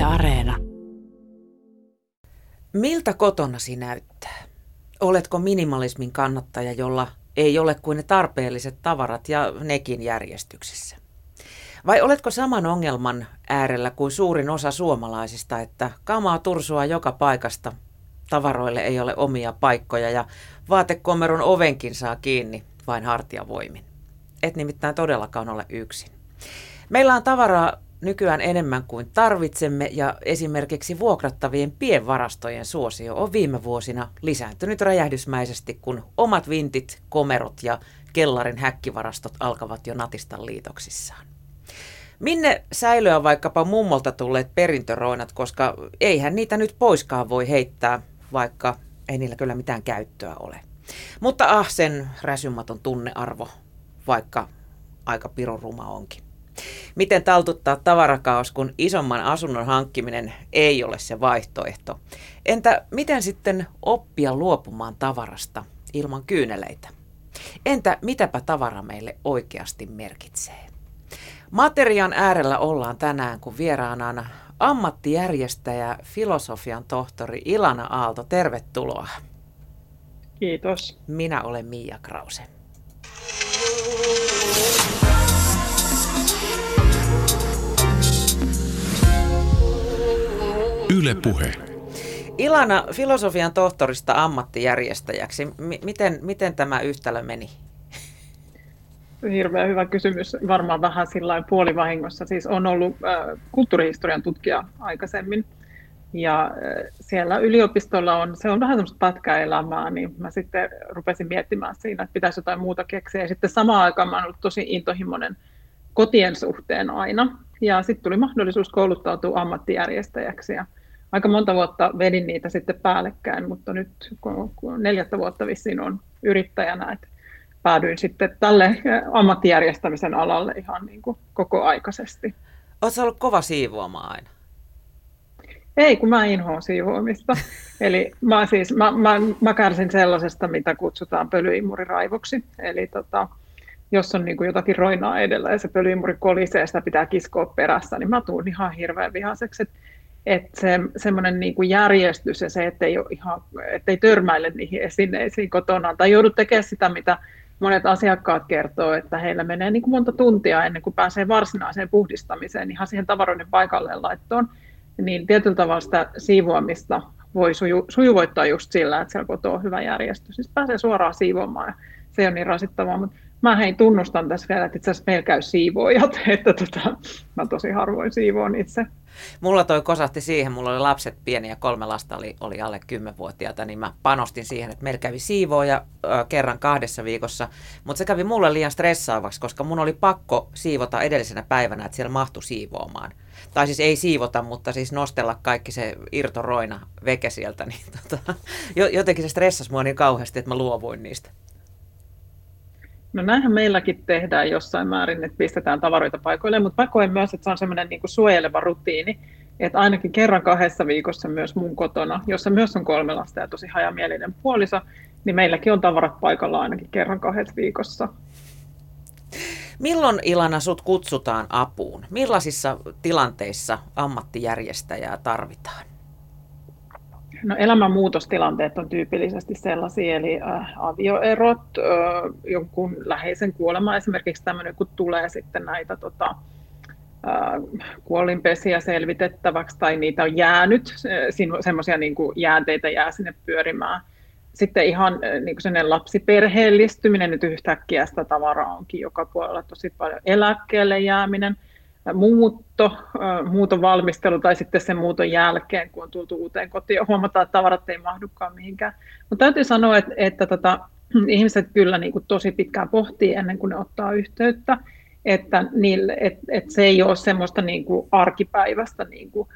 Yle Areena. Miltä kotonasi näyttää? Oletko minimalismin kannattaja, jolla ei ole kuin ne tarpeelliset tavarat ja nekin järjestyksessä? Vai oletko saman ongelman äärellä kuin suurin osa suomalaisista, että kamaa tursua joka paikasta, tavaroille ei ole omia paikkoja ja vaatekomeron ovenkin saa kiinni vain hartiavoimin? Et nimittäin todellakaan ole yksin. Meillä on tavaraa nykyään enemmän kuin tarvitsemme ja esimerkiksi vuokrattavien pienvarastojen suosio on viime vuosina lisääntynyt räjähdysmäisesti, kun omat vintit, komerot ja kellarin häkkivarastot alkavat jo natista liitoksissaan. Minne säilyä vaikkapa mummolta tulleet perintöroinat, koska eihän niitä nyt poiskaan voi heittää, vaikka ei niillä kyllä mitään käyttöä ole. Mutta ah, sen räsymaton tunnearvo, vaikka aika piroruma onkin. Miten taltuttaa tavarakaos, kun isomman asunnon hankkiminen ei ole se vaihtoehto? Entä miten sitten oppia luopumaan tavarasta ilman kyyneleitä? Entä mitäpä tavara meille oikeasti merkitsee? Materian äärellä ollaan tänään, kun vieraana ammattijärjestäjä, filosofian tohtori Ilana Aalto. Tervetuloa. Kiitos. Minä olen Mia Krause. Yle Puhe. Ilana, filosofian tohtorista ammattijärjestäjäksi. M- miten, miten tämä yhtälö meni? Hirveän hyvä kysymys. Varmaan vähän sillä puolivahingossa. Siis on ollut äh, kulttuurihistorian tutkija aikaisemmin. Ja äh, siellä yliopistolla on, se on vähän semmoista pätkäelämää, niin mä sitten rupesin miettimään siinä, että pitäisi jotain muuta keksiä. Ja sitten samaan aikaan mä olen ollut tosi intohimoinen kotien suhteen aina. Ja sitten tuli mahdollisuus kouluttautua ammattijärjestäjäksi. Ja aika monta vuotta vedin niitä sitten päällekkäin, mutta nyt kun, kun neljättä vuotta vissiin on yrittäjänä, että päädyin sitten tälle ammattijärjestämisen alalle ihan niin kuin koko aikaisesti. Oletko ollut kova siivoamaan aina? Ei, kun mä inhoan siivoamista. Eli mä, siis, mä, mä, mä kärsin sellaisesta, mitä kutsutaan pölyimmuriraivoksi. Eli tota, jos on niin kuin jotakin roinaa edellä ja se pölyimmuri kolisee ja sitä pitää kiskoa perässä, niin mä tuun ihan hirveän vihaseksi. Että se, semmoinen niin kuin järjestys ja se, että ei, ihan, ettei törmäile niihin esineisiin kotona tai joudu tekemään sitä, mitä monet asiakkaat kertoo, että heillä menee niin kuin monta tuntia ennen kuin pääsee varsinaiseen puhdistamiseen, ihan siihen tavaroiden paikalle laittoon, niin tietyllä tavalla sitä siivoamista voi suju, sujuvoittaa just sillä, että siellä kotoa on hyvä järjestys. Siis pääsee suoraan siivoamaan ja se on niin rasittavaa, mutta mä hei tunnustan tässä vielä, että itse asiassa meillä käy siivoojat, että tota, mä tosi harvoin siivoon itse. Mulla toi kosahti siihen, mulla oli lapset pieniä, kolme lasta oli, oli alle 10-vuotiaita, niin mä panostin siihen, että meillä kävi siivooja ö, kerran kahdessa viikossa, mutta se kävi mulle liian stressaavaksi, koska mun oli pakko siivota edellisenä päivänä, että siellä mahtui siivoamaan. Tai siis ei siivota, mutta siis nostella kaikki se irtoroina veke sieltä, niin tota, jotenkin se stressasi mua niin kauheasti, että mä luovuin niistä. No näinhän meilläkin tehdään jossain määrin, että pistetään tavaroita paikoille, mutta mä koen myös, että se on semmoinen niin suojeleva rutiini, että ainakin kerran kahdessa viikossa myös mun kotona, jossa myös on kolme lasta ja tosi hajamielinen puoliso, niin meilläkin on tavarat paikalla ainakin kerran kahdessa viikossa. Milloin Ilana sut kutsutaan apuun? Millaisissa tilanteissa ammattijärjestäjää tarvitaan? No elämän muutostilanteet on tyypillisesti sellaisia, eli äh, avioerot, äh, jonkun läheisen kuolema esimerkiksi tämmöinen, kun tulee sitten näitä tota, äh, kuolinpesiä selvitettäväksi tai niitä on jäänyt, semmoisia niin jäänteitä jää sinne pyörimään. Sitten ihan äh, niin kuin lapsiperheellistyminen, nyt yhtäkkiä sitä tavaraa onkin joka puolella tosi paljon eläkkeelle jääminen – muutto, muuton valmistelu tai sitten sen muuton jälkeen, kun on tultu uuteen kotiin ja huomataan, että tavarat ei mahdukaan mihinkään. Mutta täytyy sanoa, että, että tota, ihmiset kyllä niin kuin tosi pitkään pohtii ennen kuin ne ottaa yhteyttä, että, niille, että, että se ei ole semmoista niin kuin arkipäivästä niin kuin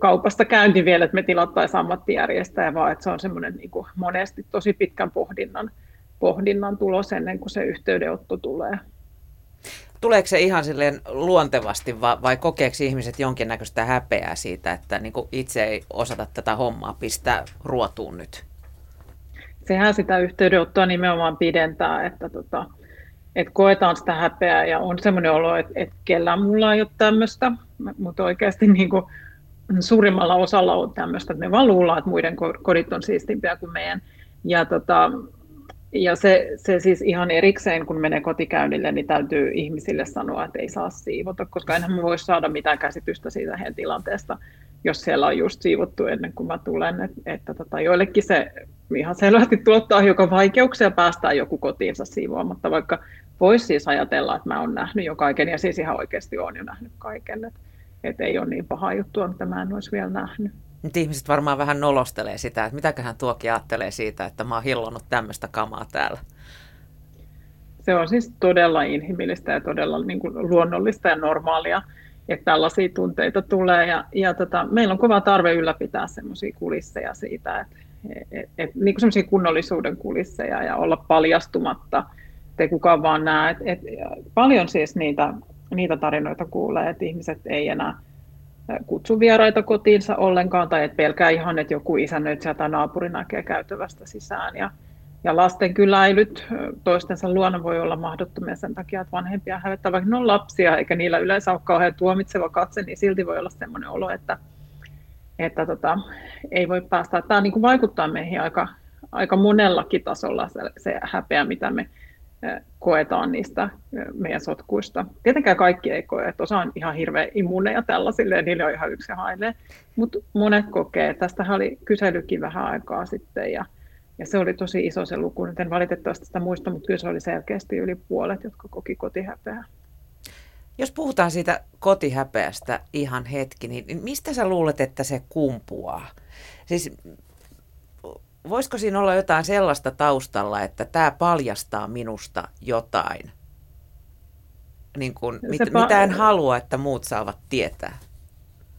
kaupasta käynti vielä, että me tilattaisiin ammattijärjestäjä, vaan että se on semmoinen niin kuin monesti tosi pitkän pohdinnan, pohdinnan tulos ennen kuin se yhteydenotto tulee tuleeko se ihan silleen luontevasti vai, vai kokeeko ihmiset jonkinnäköistä häpeää siitä, että niin itse ei osata tätä hommaa pistää ruotuun nyt? Sehän sitä yhteydenottoa nimenomaan pidentää, että, tota, että koetaan sitä häpeää ja on semmoinen olo, että, että kellään mulla ei ole tämmöistä, mutta oikeasti niin kuin, suurimmalla osalla on tämmöistä, että ne vaan luullaan, että muiden kodit on siistimpiä kuin meidän. Ja, tota, ja se, se siis ihan erikseen, kun menee kotikäynnille, niin täytyy ihmisille sanoa, että ei saa siivota, koska enhän voi saada mitään käsitystä siitä heidän tilanteesta, jos siellä on just siivottu ennen kuin mä tulen. Et, että tota, joillekin se ihan selvästi tuottaa hiukan vaikeuksia päästää joku kotiinsa siivoamatta, vaikka voisi siis ajatella, että mä oon nähnyt jo kaiken, ja siis ihan oikeasti olen jo nähnyt kaiken. Että et ei ole niin paha juttu, että mä en olisi vielä nähnyt. Nyt ihmiset varmaan vähän nolostelee sitä, että mitäköhän tuokin ajattelee siitä, että mä oon hillonnut tämmöistä kamaa täällä. Se on siis todella inhimillistä ja todella niin kuin luonnollista ja normaalia, että tällaisia tunteita tulee. Ja, ja tota, meillä on kova tarve ylläpitää semmoisia kulisseja siitä, että et, et, niin kuin kunnollisuuden kulisseja ja olla paljastumatta, ettei kukaan vaan näe. Et, et, paljon siis niitä, niitä tarinoita kuulee, että ihmiset ei enää kutsu vieraita kotiinsa ollenkaan, tai että pelkää ihan, että joku isännöitsijä tai naapuri näkee käytävästä sisään. Ja, ja lasten kyläilyt toistensa luona voi olla mahdottomia sen takia, että vanhempia hävettää, vaikka ne on lapsia, eikä niillä yleensä ole kauhean tuomitseva katse, niin silti voi olla sellainen olo, että, että tota, ei voi päästä. Tämä niin kuin vaikuttaa meihin aika, aika monellakin tasolla se, se häpeä, mitä me koetaan niistä meidän sotkuista. Tietenkään kaikki ei koe, että osa on ihan hirveän immuuneja tällaisille, ja niille on ihan yksi haile, mutta monet kokee. Tästähän oli kyselykin vähän aikaa sitten, ja, ja se oli tosi iso se luku. Nyt en valitettavasti sitä muista, mutta kyllä se oli selkeästi yli puolet, jotka koki kotihäpeää. Jos puhutaan siitä kotihäpeästä ihan hetki, niin mistä sä luulet, että se kumpuaa? Siis voisiko siinä olla jotain sellaista taustalla, että tämä paljastaa minusta jotain, niin kuin, mit, pa- mitä en halua, että muut saavat tietää?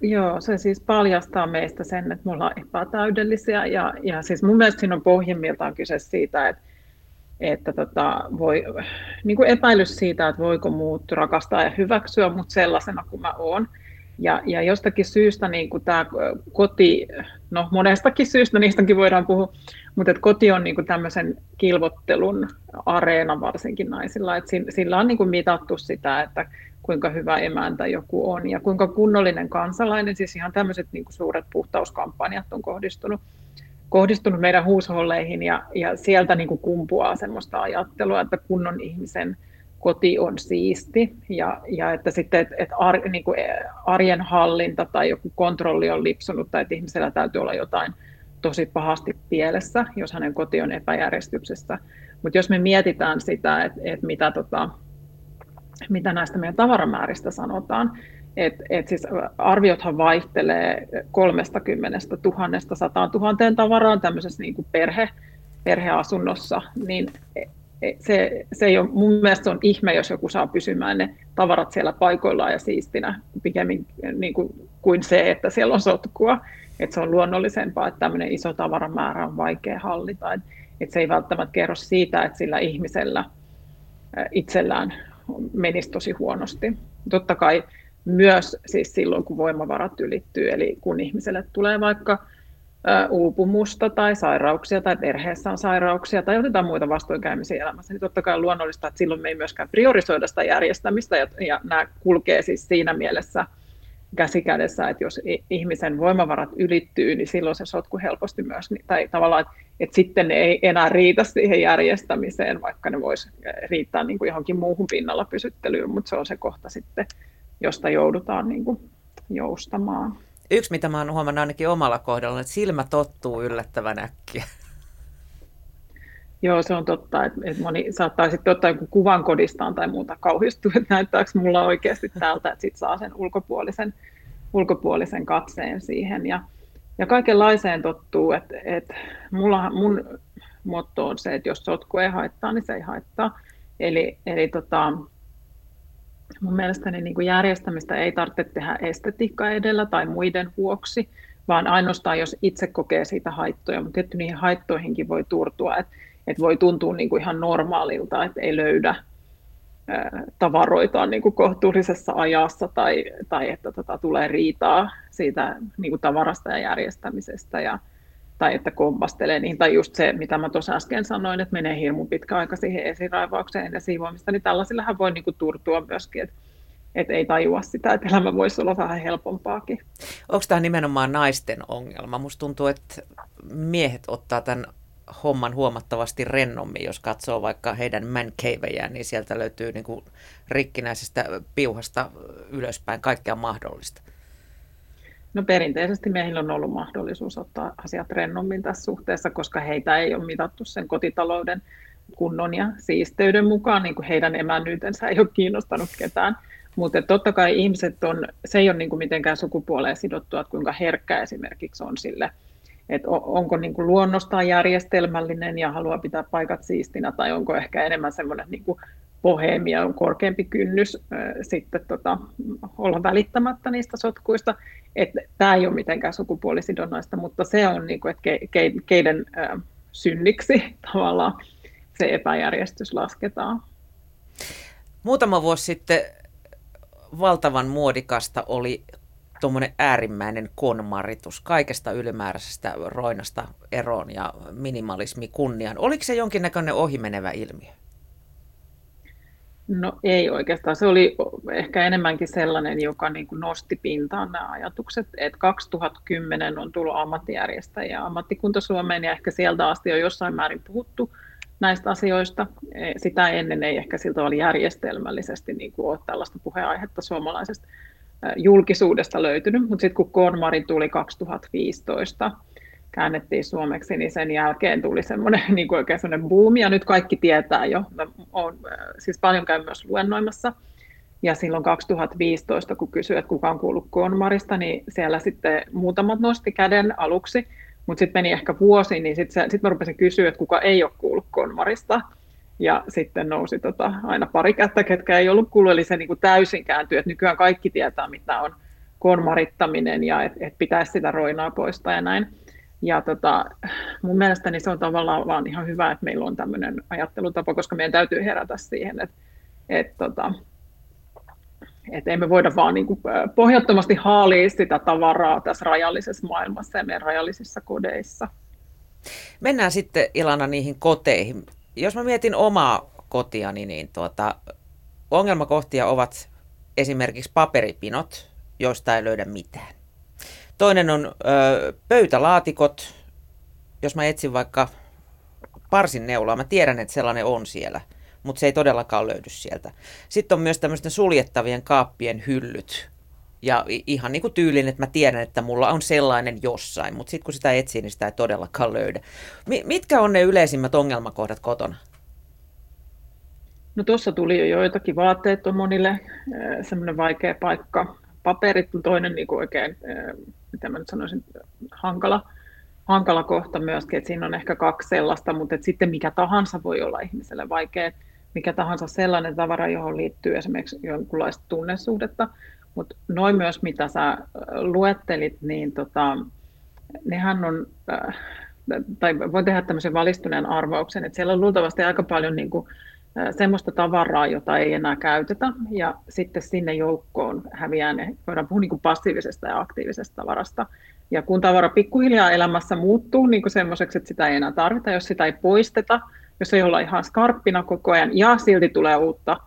Joo, se siis paljastaa meistä sen, että me ollaan epätäydellisiä ja, ja siis mun mielestä siinä on pohjimmiltaan kyse siitä, että, että tota, voi, niin kuin epäilys siitä, että voiko muut rakastaa ja hyväksyä mut sellaisena kuin mä oon. Ja, ja jostakin syystä niin kuin tämä koti, no monestakin syystä, niistäkin voidaan puhua, mutta että koti on niin kuin tämmöisen kilvottelun areena varsinkin naisilla, että sillä on niin kuin mitattu sitä, että kuinka hyvä emäntä joku on ja kuinka kunnollinen kansalainen, siis ihan tämmöiset niin kuin suuret puhtauskampanjat on kohdistunut, kohdistunut meidän huusholleihin ja, ja sieltä niin kuin kumpuaa semmoista ajattelua, että kunnon ihmisen koti on siisti ja, ja että sitten että, että ar, niin kuin arjen hallinta tai joku kontrolli on lipsunut tai että ihmisellä täytyy olla jotain tosi pahasti pielessä, jos hänen koti on epäjärjestyksessä. Mutta jos me mietitään sitä, että, että mitä, tota, mitä näistä meidän tavaramääristä sanotaan, että et siis arviothan vaihtelee 30 000 100 000 tavaraan tämmöisessä niin kuin perhe, perheasunnossa, niin se, se ei ole, mun mielestä on ihme, jos joku saa pysymään ne tavarat siellä paikoillaan ja siistinä, pikemmin niin kuin, kuin se, että siellä on sotkua. Että se on luonnollisempaa, että tämmöinen iso tavaramäärä on vaikea hallita. Että et se ei välttämättä kerro siitä, että sillä ihmisellä itsellään menisi tosi huonosti. Totta kai myös siis silloin, kun voimavarat ylittyy, eli kun ihmiselle tulee vaikka uupumusta tai sairauksia tai perheessä on sairauksia tai jotain muita vastoinkäymisiä elämässä, niin totta kai on luonnollista, että silloin me ei myöskään priorisoida sitä järjestämistä ja, ja nämä kulkee siis siinä mielessä käsikädessä, että jos ihmisen voimavarat ylittyy, niin silloin se sotku helposti myös, tai tavallaan, että, että sitten ne ei enää riitä siihen järjestämiseen, vaikka ne voisi riittää niin kuin johonkin muuhun pinnalla pysyttelyyn, mutta se on se kohta sitten, josta joudutaan niin kuin joustamaan yksi, mitä mä oon huomannut ainakin omalla kohdalla, että silmä tottuu yllättävän äkkiä. Joo, se on totta, että, että moni saattaa sitten ottaa jonkun kuvan kodistaan tai muuta kauhistua, että näyttääkö mulla oikeasti täältä, että sitten saa sen ulkopuolisen, ulkopuolisen katseen siihen. Ja, ja kaikenlaiseen tottuu, että, että mulla, mun motto on se, että jos sotku ei haittaa, niin se ei haittaa. Eli, eli tota, Mun mielestäni niin kuin järjestämistä ei tarvitse tehdä estetiikka edellä tai muiden vuoksi, vaan ainoastaan jos itse kokee siitä haittoja, mutta tietty niihin haittoihinkin voi turtua, että, että voi tuntua niin kuin ihan normaalilta, että ei löydä tavaroitaan niin kuin kohtuullisessa ajassa tai, tai että tota, tulee riitaa siitä niin kuin tavarasta ja järjestämisestä. Ja, tai että kompastelee niin, tai just se, mitä mä tuossa äsken sanoin, että menee hirmu pitkä aika siihen esiraivaukseen ja siivoamista, niin tällaisillähän voi niin kuin turtua myöskin, että et ei tajua sitä, että elämä voisi olla vähän helpompaakin. Onko tämä nimenomaan naisten ongelma? Musta tuntuu, että miehet ottaa tämän homman huomattavasti rennommin, jos katsoo vaikka heidän man niin sieltä löytyy niin kuin rikkinäisestä piuhasta ylöspäin kaikkea mahdollista. No perinteisesti miehillä on ollut mahdollisuus ottaa asiat rennommin tässä suhteessa, koska heitä ei ole mitattu sen kotitalouden kunnon ja siisteyden mukaan, niin kuin heidän emännyytensä ei ole kiinnostanut ketään. Mutta totta kai ihmiset on, se ei ole niin kuin mitenkään sukupuoleen sidottua, että kuinka herkkä esimerkiksi on sille, että onko niin kuin luonnostaan järjestelmällinen ja haluaa pitää paikat siistinä, tai onko ehkä enemmän semmoinen niin kuin bohemia, on korkeampi kynnys äh, sitten tota, olla välittämättä niistä sotkuista. Tämä ei ole mitenkään sukupuolisidonnaista, mutta se on, niin että ke, ke, keiden äh, synniksi tavallaan se epäjärjestys lasketaan. Muutama vuosi sitten valtavan muodikasta oli tuommoinen äärimmäinen konmaritus kaikesta ylimääräisestä roinasta eroon ja minimalismi kunnian. Oliko se jonkinnäköinen ohimenevä ilmiö? No ei oikeastaan. Se oli ehkä enemmänkin sellainen, joka niin kuin nosti pintaan nämä ajatukset. Et 2010 on tullut ammattijärjestäjä ammattikunta Suomeen ja ehkä sieltä asti on jossain määrin puhuttu näistä asioista. E, sitä ennen ei ehkä siltä oli järjestelmällisesti niin kuin ole tällaista puheenaihetta suomalaisesta julkisuudesta löytynyt, mutta sitten kun KonMari tuli 2015, käännettiin suomeksi, niin sen jälkeen tuli semmoinen niin kuin oikein semmoinen buumi, ja nyt kaikki tietää jo. Mä oon siis paljon käyn myös luennoimassa, ja silloin 2015, kun kysyin, että kuka on kuullut KonMarista, niin siellä sitten muutamat nosti käden aluksi, mutta sitten meni ehkä vuosi, niin sitten sit mä rupesin kysyä, että kuka ei ole kuullut konmarista. Ja sitten nousi tota, aina pari kättä, ketkä ei ollut kuullut, eli se niin kuin täysin kääntyi, että nykyään kaikki tietää, mitä on konmarittaminen ja että et pitäisi sitä roinaa poistaa ja näin. Ja tota, mun mielestäni se on tavallaan vaan ihan hyvä, että meillä on tämmöinen ajattelutapa, koska meidän täytyy herätä siihen, että, että tota, että emme voida vaan niin pohjattomasti haalia sitä tavaraa tässä rajallisessa maailmassa ja meidän rajallisissa kodeissa. Mennään sitten Ilana niihin koteihin. Jos mä mietin omaa kotiani, niin tuota, ongelmakohtia ovat esimerkiksi paperipinot, joista ei löydä mitään. Toinen on ö, pöytälaatikot. Jos mä etsin vaikka parsin neulaa, mä tiedän, että sellainen on siellä – mutta se ei todellakaan löydy sieltä. Sitten on myös tämmöisten suljettavien kaappien hyllyt. Ja ihan niin kuin tyylin, että mä tiedän, että mulla on sellainen jossain, mutta sitten kun sitä etsii, niin sitä ei todellakaan löydä. Mitkä on ne yleisimmät ongelmakohdat kotona? No tuossa tuli jo joitakin vaatteet on monille semmoinen vaikea paikka. Paperit on toinen niin kuin oikein, mitä mä nyt sanoisin, hankala, hankala kohta myöskin, että siinä on ehkä kaksi sellaista, mutta että sitten mikä tahansa voi olla ihmiselle vaikea mikä tahansa sellainen tavara, johon liittyy esimerkiksi jonkunlaista tunnesuhdetta. Mutta noin myös, mitä sä äh, luettelit, niin tota, nehän on, äh, tai voi tehdä tämmöisen valistuneen arvauksen, että siellä on luultavasti aika paljon niin kuin, semmoista tavaraa, jota ei enää käytetä, ja sitten sinne joukkoon häviää ne, voidaan puhua niin kuin passiivisesta ja aktiivisesta tavarasta. Ja kun tavara pikkuhiljaa elämässä muuttuu niin kuin semmoiseksi, että sitä ei enää tarvita, jos sitä ei poisteta, jos ei olla ihan skarppina koko ajan ja silti tulee uutta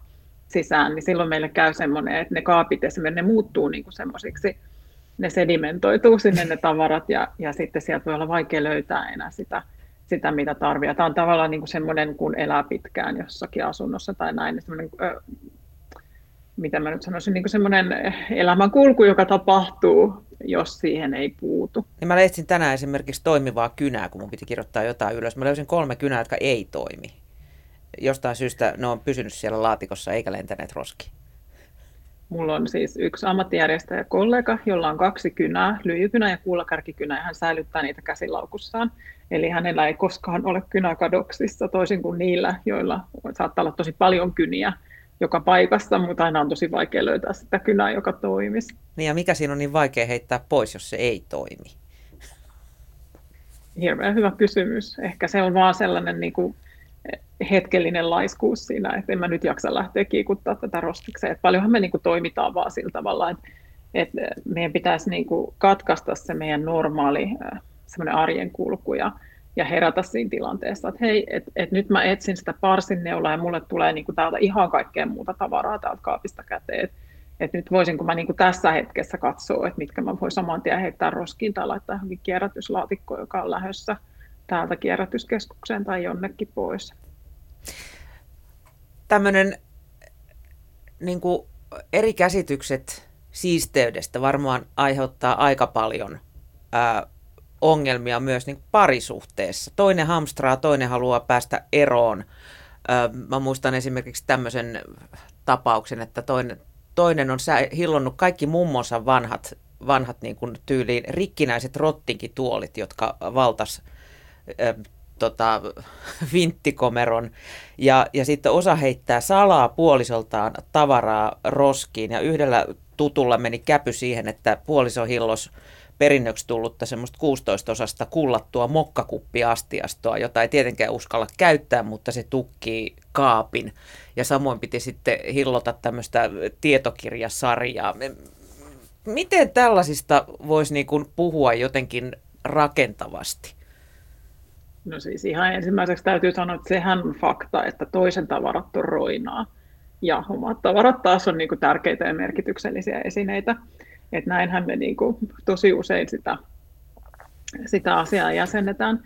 sisään, niin silloin meille käy semmoinen, että ne kaapit esimerkiksi ne muuttuu niin kuin semmoisiksi, ne sedimentoituu sinne ne tavarat ja, ja sitten sieltä voi olla vaikea löytää enää sitä, sitä mitä tarvitsee. Tämä on tavallaan niin kuin semmoinen, kun elää pitkään jossakin asunnossa tai näin, niin semmoinen, ö, mitä mä nyt sanoisin, niin kuin semmoinen elämänkulku, joka tapahtuu jos siihen ei puutu. Niin mä etsin tänään esimerkiksi toimivaa kynää, kun mun piti kirjoittaa jotain ylös. Mä löysin kolme kynää, jotka ei toimi. Jostain syystä ne on pysynyt siellä laatikossa eikä lentäneet roski. Mulla on siis yksi ammattijärjestäjä kollega, jolla on kaksi kynää, lyijykynä ja kuulakärkikynä, ja hän säilyttää niitä käsilaukussaan. Eli hänellä ei koskaan ole kynä kadoksissa, toisin kuin niillä, joilla saattaa olla tosi paljon kyniä joka paikassa, mutta aina on tosi vaikea löytää sitä kynää, joka toimisi. Niin ja mikä siinä on niin vaikea heittää pois, jos se ei toimi? Hirveän hyvä kysymys. Ehkä se on vaan sellainen niin kuin hetkellinen laiskuus siinä, että en mä nyt jaksa lähteä kiikuttaa tätä roskikseen. Että paljonhan me niin kuin toimitaan vaan sillä tavalla, että, että meidän pitäisi niin kuin katkaista se meidän normaali semmoinen arjen kulku ja ja herätä siinä tilanteessa, että hei, että et nyt mä etsin sitä parsinneulaa ja mulle tulee niinku täältä ihan kaikkea muuta tavaraa täältä kaapista käteen. Et, että nyt voisinko mä niin kuin tässä hetkessä katsoa, että mitkä mä voin saman tien heittää roskiin tai laittaa johonkin kierrätyslaatikkoon, joka on lähdössä täältä kierrätyskeskukseen tai jonnekin pois. Tämmöinen niin kuin eri käsitykset siisteydestä varmaan aiheuttaa aika paljon ää, ongelmia myös niin parisuhteessa. Toinen hamstraa, toinen haluaa päästä eroon. Ää, mä muistan esimerkiksi tämmöisen tapauksen, että toinen, toinen on hillonnut kaikki mummonsa vanhat, vanhat niin kuin tyyliin rikkinäiset rottinkituolit, jotka valtas tota, vinttikomeron ja, ja sitten osa heittää salaa puolisoltaan tavaraa roskiin ja yhdellä tutulla meni käpy siihen, että puoliso hillos perinnöksi tullutta semmoista 16-osasta kullattua mokkakuppiastiastoa, jota ei tietenkään uskalla käyttää, mutta se tukkii kaapin. Ja samoin piti sitten hillota tämmöistä tietokirjasarjaa. Miten tällaisista voisi niin puhua jotenkin rakentavasti? No siis ihan ensimmäiseksi täytyy sanoa, että sehän on fakta, että toisen tavarat on roinaa ja omat tavarat taas on niin kuin tärkeitä ja merkityksellisiä esineitä. Että näinhän me niin kuin tosi usein sitä, sitä asiaa jäsennetään.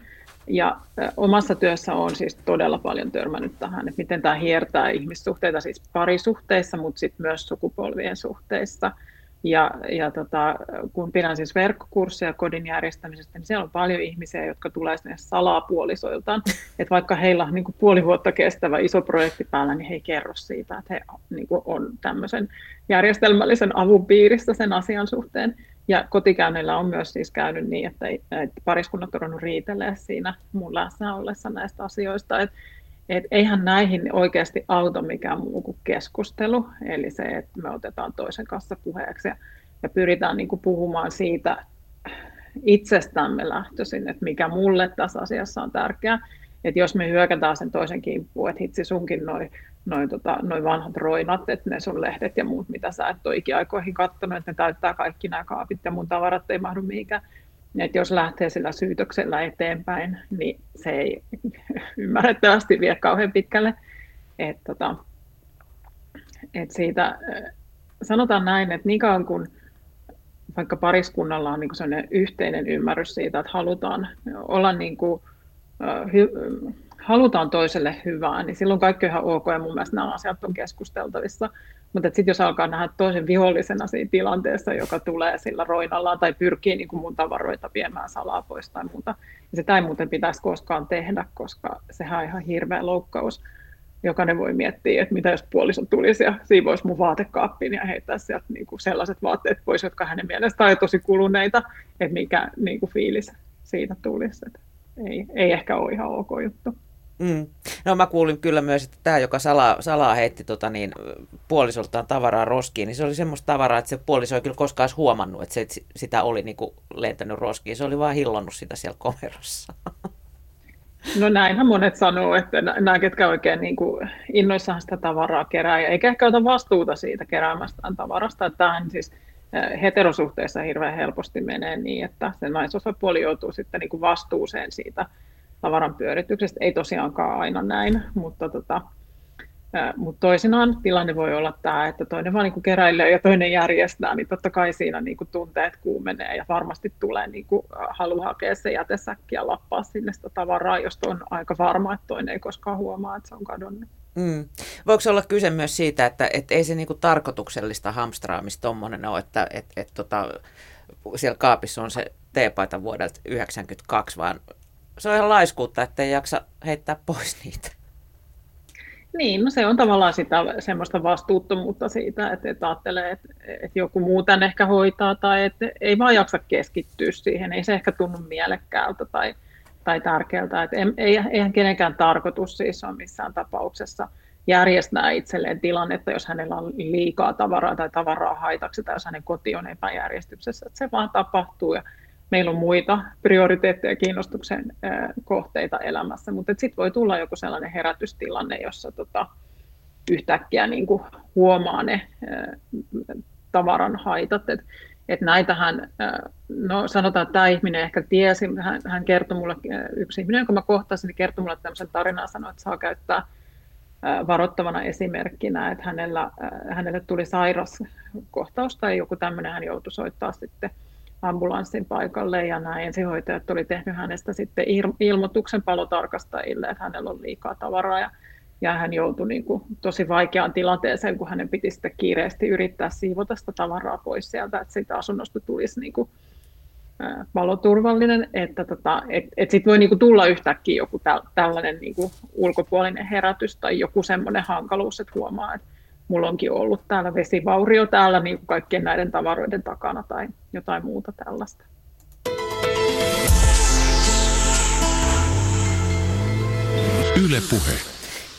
Ja omassa työssä on siis todella paljon törmännyt tähän, että miten tämä hiertää ihmissuhteita siis parisuhteissa, mutta sitten myös sukupolvien suhteissa – ja, ja tota, kun pidän siis verkkokursseja kodin järjestämisestä, niin siellä on paljon ihmisiä, jotka tulee sinne salapuolisoiltaan. Että vaikka heillä on niin kuin puoli vuotta kestävä iso projekti päällä, niin he ei kerro siitä, että he niin kuin on tämmöisen järjestelmällisen avun piirissä sen asian suhteen. Ja kotikäynnillä on myös siis käynyt niin, että, että pariskunnat on ruvennut riitelee siinä mun läsnä ollessa näistä asioista. Että et eihän näihin oikeasti auta mikään muu kuin keskustelu, eli se, että me otetaan toisen kanssa puheeksi ja, ja pyritään niin kuin puhumaan siitä itsestämme lähtöisin, että mikä mulle tässä asiassa on tärkeää. Että jos me hyökätään sen toisen kimppuun, että hitsi sunkin noin noi, tota, noi vanhat roinat, että ne sun lehdet ja muut, mitä sä et ole ikiaikoihin katsonut, että ne täyttää kaikki nämä kaapit ja mun tavarat ei mahdu mihinkään, että jos lähtee sillä syytöksellä eteenpäin, niin se ei ymmärrettävästi vie kauhean pitkälle. Et, tota, et siitä, sanotaan näin, että niin kauan kuin vaikka pariskunnalla on niin yhteinen ymmärrys siitä, että halutaan olla niin kuin, hy, halutaan toiselle hyvää, niin silloin kaikki on ihan ok ja mun mielestä nämä asiat on keskusteltavissa. Mutta sitten jos alkaa nähdä toisen vihollisena siinä tilanteessa, joka tulee sillä roinallaan tai pyrkii niin kuin mun tavaroita viemään salaa pois tai muuta, niin sitä ei muuten pitäisi koskaan tehdä, koska sehän on ihan hirveä loukkaus. Jokainen voi miettiä, että mitä jos puoliso tulisi ja siivoisi mun vaatekaappiin ja heittäisi sieltä niin kuin sellaiset vaatteet pois, jotka hänen mielestään on tosi kuluneita, että mikä niin kuin fiilis siitä tulisi. Että ei, ei ehkä ole ihan ok juttu. Mm. No mä kuulin kyllä myös, että tämä, joka salaa, salaa heitti tota niin, puolisoltaan tavaraa roskiin, niin se oli semmoista tavaraa, että se puoliso ei kyllä koskaan edes huomannut, että se, sitä oli niin kuin lentänyt roskiin. Se oli vaan hillonnut sitä siellä komerossa. No näinhän monet sanoo, että nämä, ketkä oikein niin kuin innoissaan sitä tavaraa kerää, eikä ehkä ota vastuuta siitä keräämästään tavarasta. Että tämähän siis eh, heterosuhteessa hirveän helposti menee niin, että se naisosapuoli joutuu sitten niin kuin vastuuseen siitä tavaran pyörityksestä. Ei tosiaankaan aina näin, mutta, tota, mutta toisinaan tilanne voi olla tämä, että toinen vaan niin keräilee ja toinen järjestää, niin totta kai siinä niin kuin tunteet kuumenee ja varmasti tulee niin kuin halu hakea se jätesäkki ja lappaa sinne sitä tavaraa, josta on aika varma, että toinen ei koskaan huomaa, että se on kadonnut. Mm. Voiko olla kyse myös siitä, että, että ei se niinku tarkoituksellista hamstraamista tuommoinen ole, että et, et, tota, siellä kaapissa on se teepaita vuodelta 1992, vaan se on ihan laiskuutta, että ei jaksa heittää pois niitä. Niin, no se on tavallaan sitä semmoista vastuuttomuutta siitä, että, että ajattelee, että, että joku muu tämän ehkä hoitaa tai että ei vaan jaksa keskittyä siihen, ei se ehkä tunnu mielekkäältä tai, tai tärkeältä. Että ei, eihän kenenkään tarkoitus siis ole missään tapauksessa järjestää itselleen tilannetta, jos hänellä on liikaa tavaraa tai tavaraa haitaksi tai jos hänen koti on epäjärjestyksessä. Että se vaan tapahtuu ja meillä on muita prioriteetteja ja kiinnostuksen kohteita elämässä, mutta sitten voi tulla joku sellainen herätystilanne, jossa tota, yhtäkkiä niin kuin huomaa ne tavaran haitat. Et, et näitähän, no sanotaan, että tämä ihminen ehkä tiesi, hän, hän kertoi mulle, yksi ihminen, jonka mä kohtasin, niin kertoi mulle tämmöisen tarinan, sanoi, että saa käyttää varoittavana esimerkkinä, että hänellä, hänelle tuli sairas kohtaus tai joku tämmöinen, hän joutui soittaa sitten ambulanssin paikalle ja nämä ensihoitajat oli tehnyt hänestä sitten ilmoituksen palotarkastajille, että hänellä on liikaa tavaraa ja, ja hän joutui niin kuin tosi vaikeaan tilanteeseen, kun hänen piti sitten kiireesti yrittää siivota sitä tavaraa pois sieltä, että siitä asunnosta tulisi niin kuin paloturvallinen, että tota, et, et sit voi niinku tulla yhtäkkiä joku täl, tällainen niinku ulkopuolinen herätys tai joku semmoinen hankaluus, että huomaa, että mulla onkin ollut täällä vesivaurio täällä niin kaikkien näiden tavaroiden takana tai jotain muuta tällaista. Yle Puhe.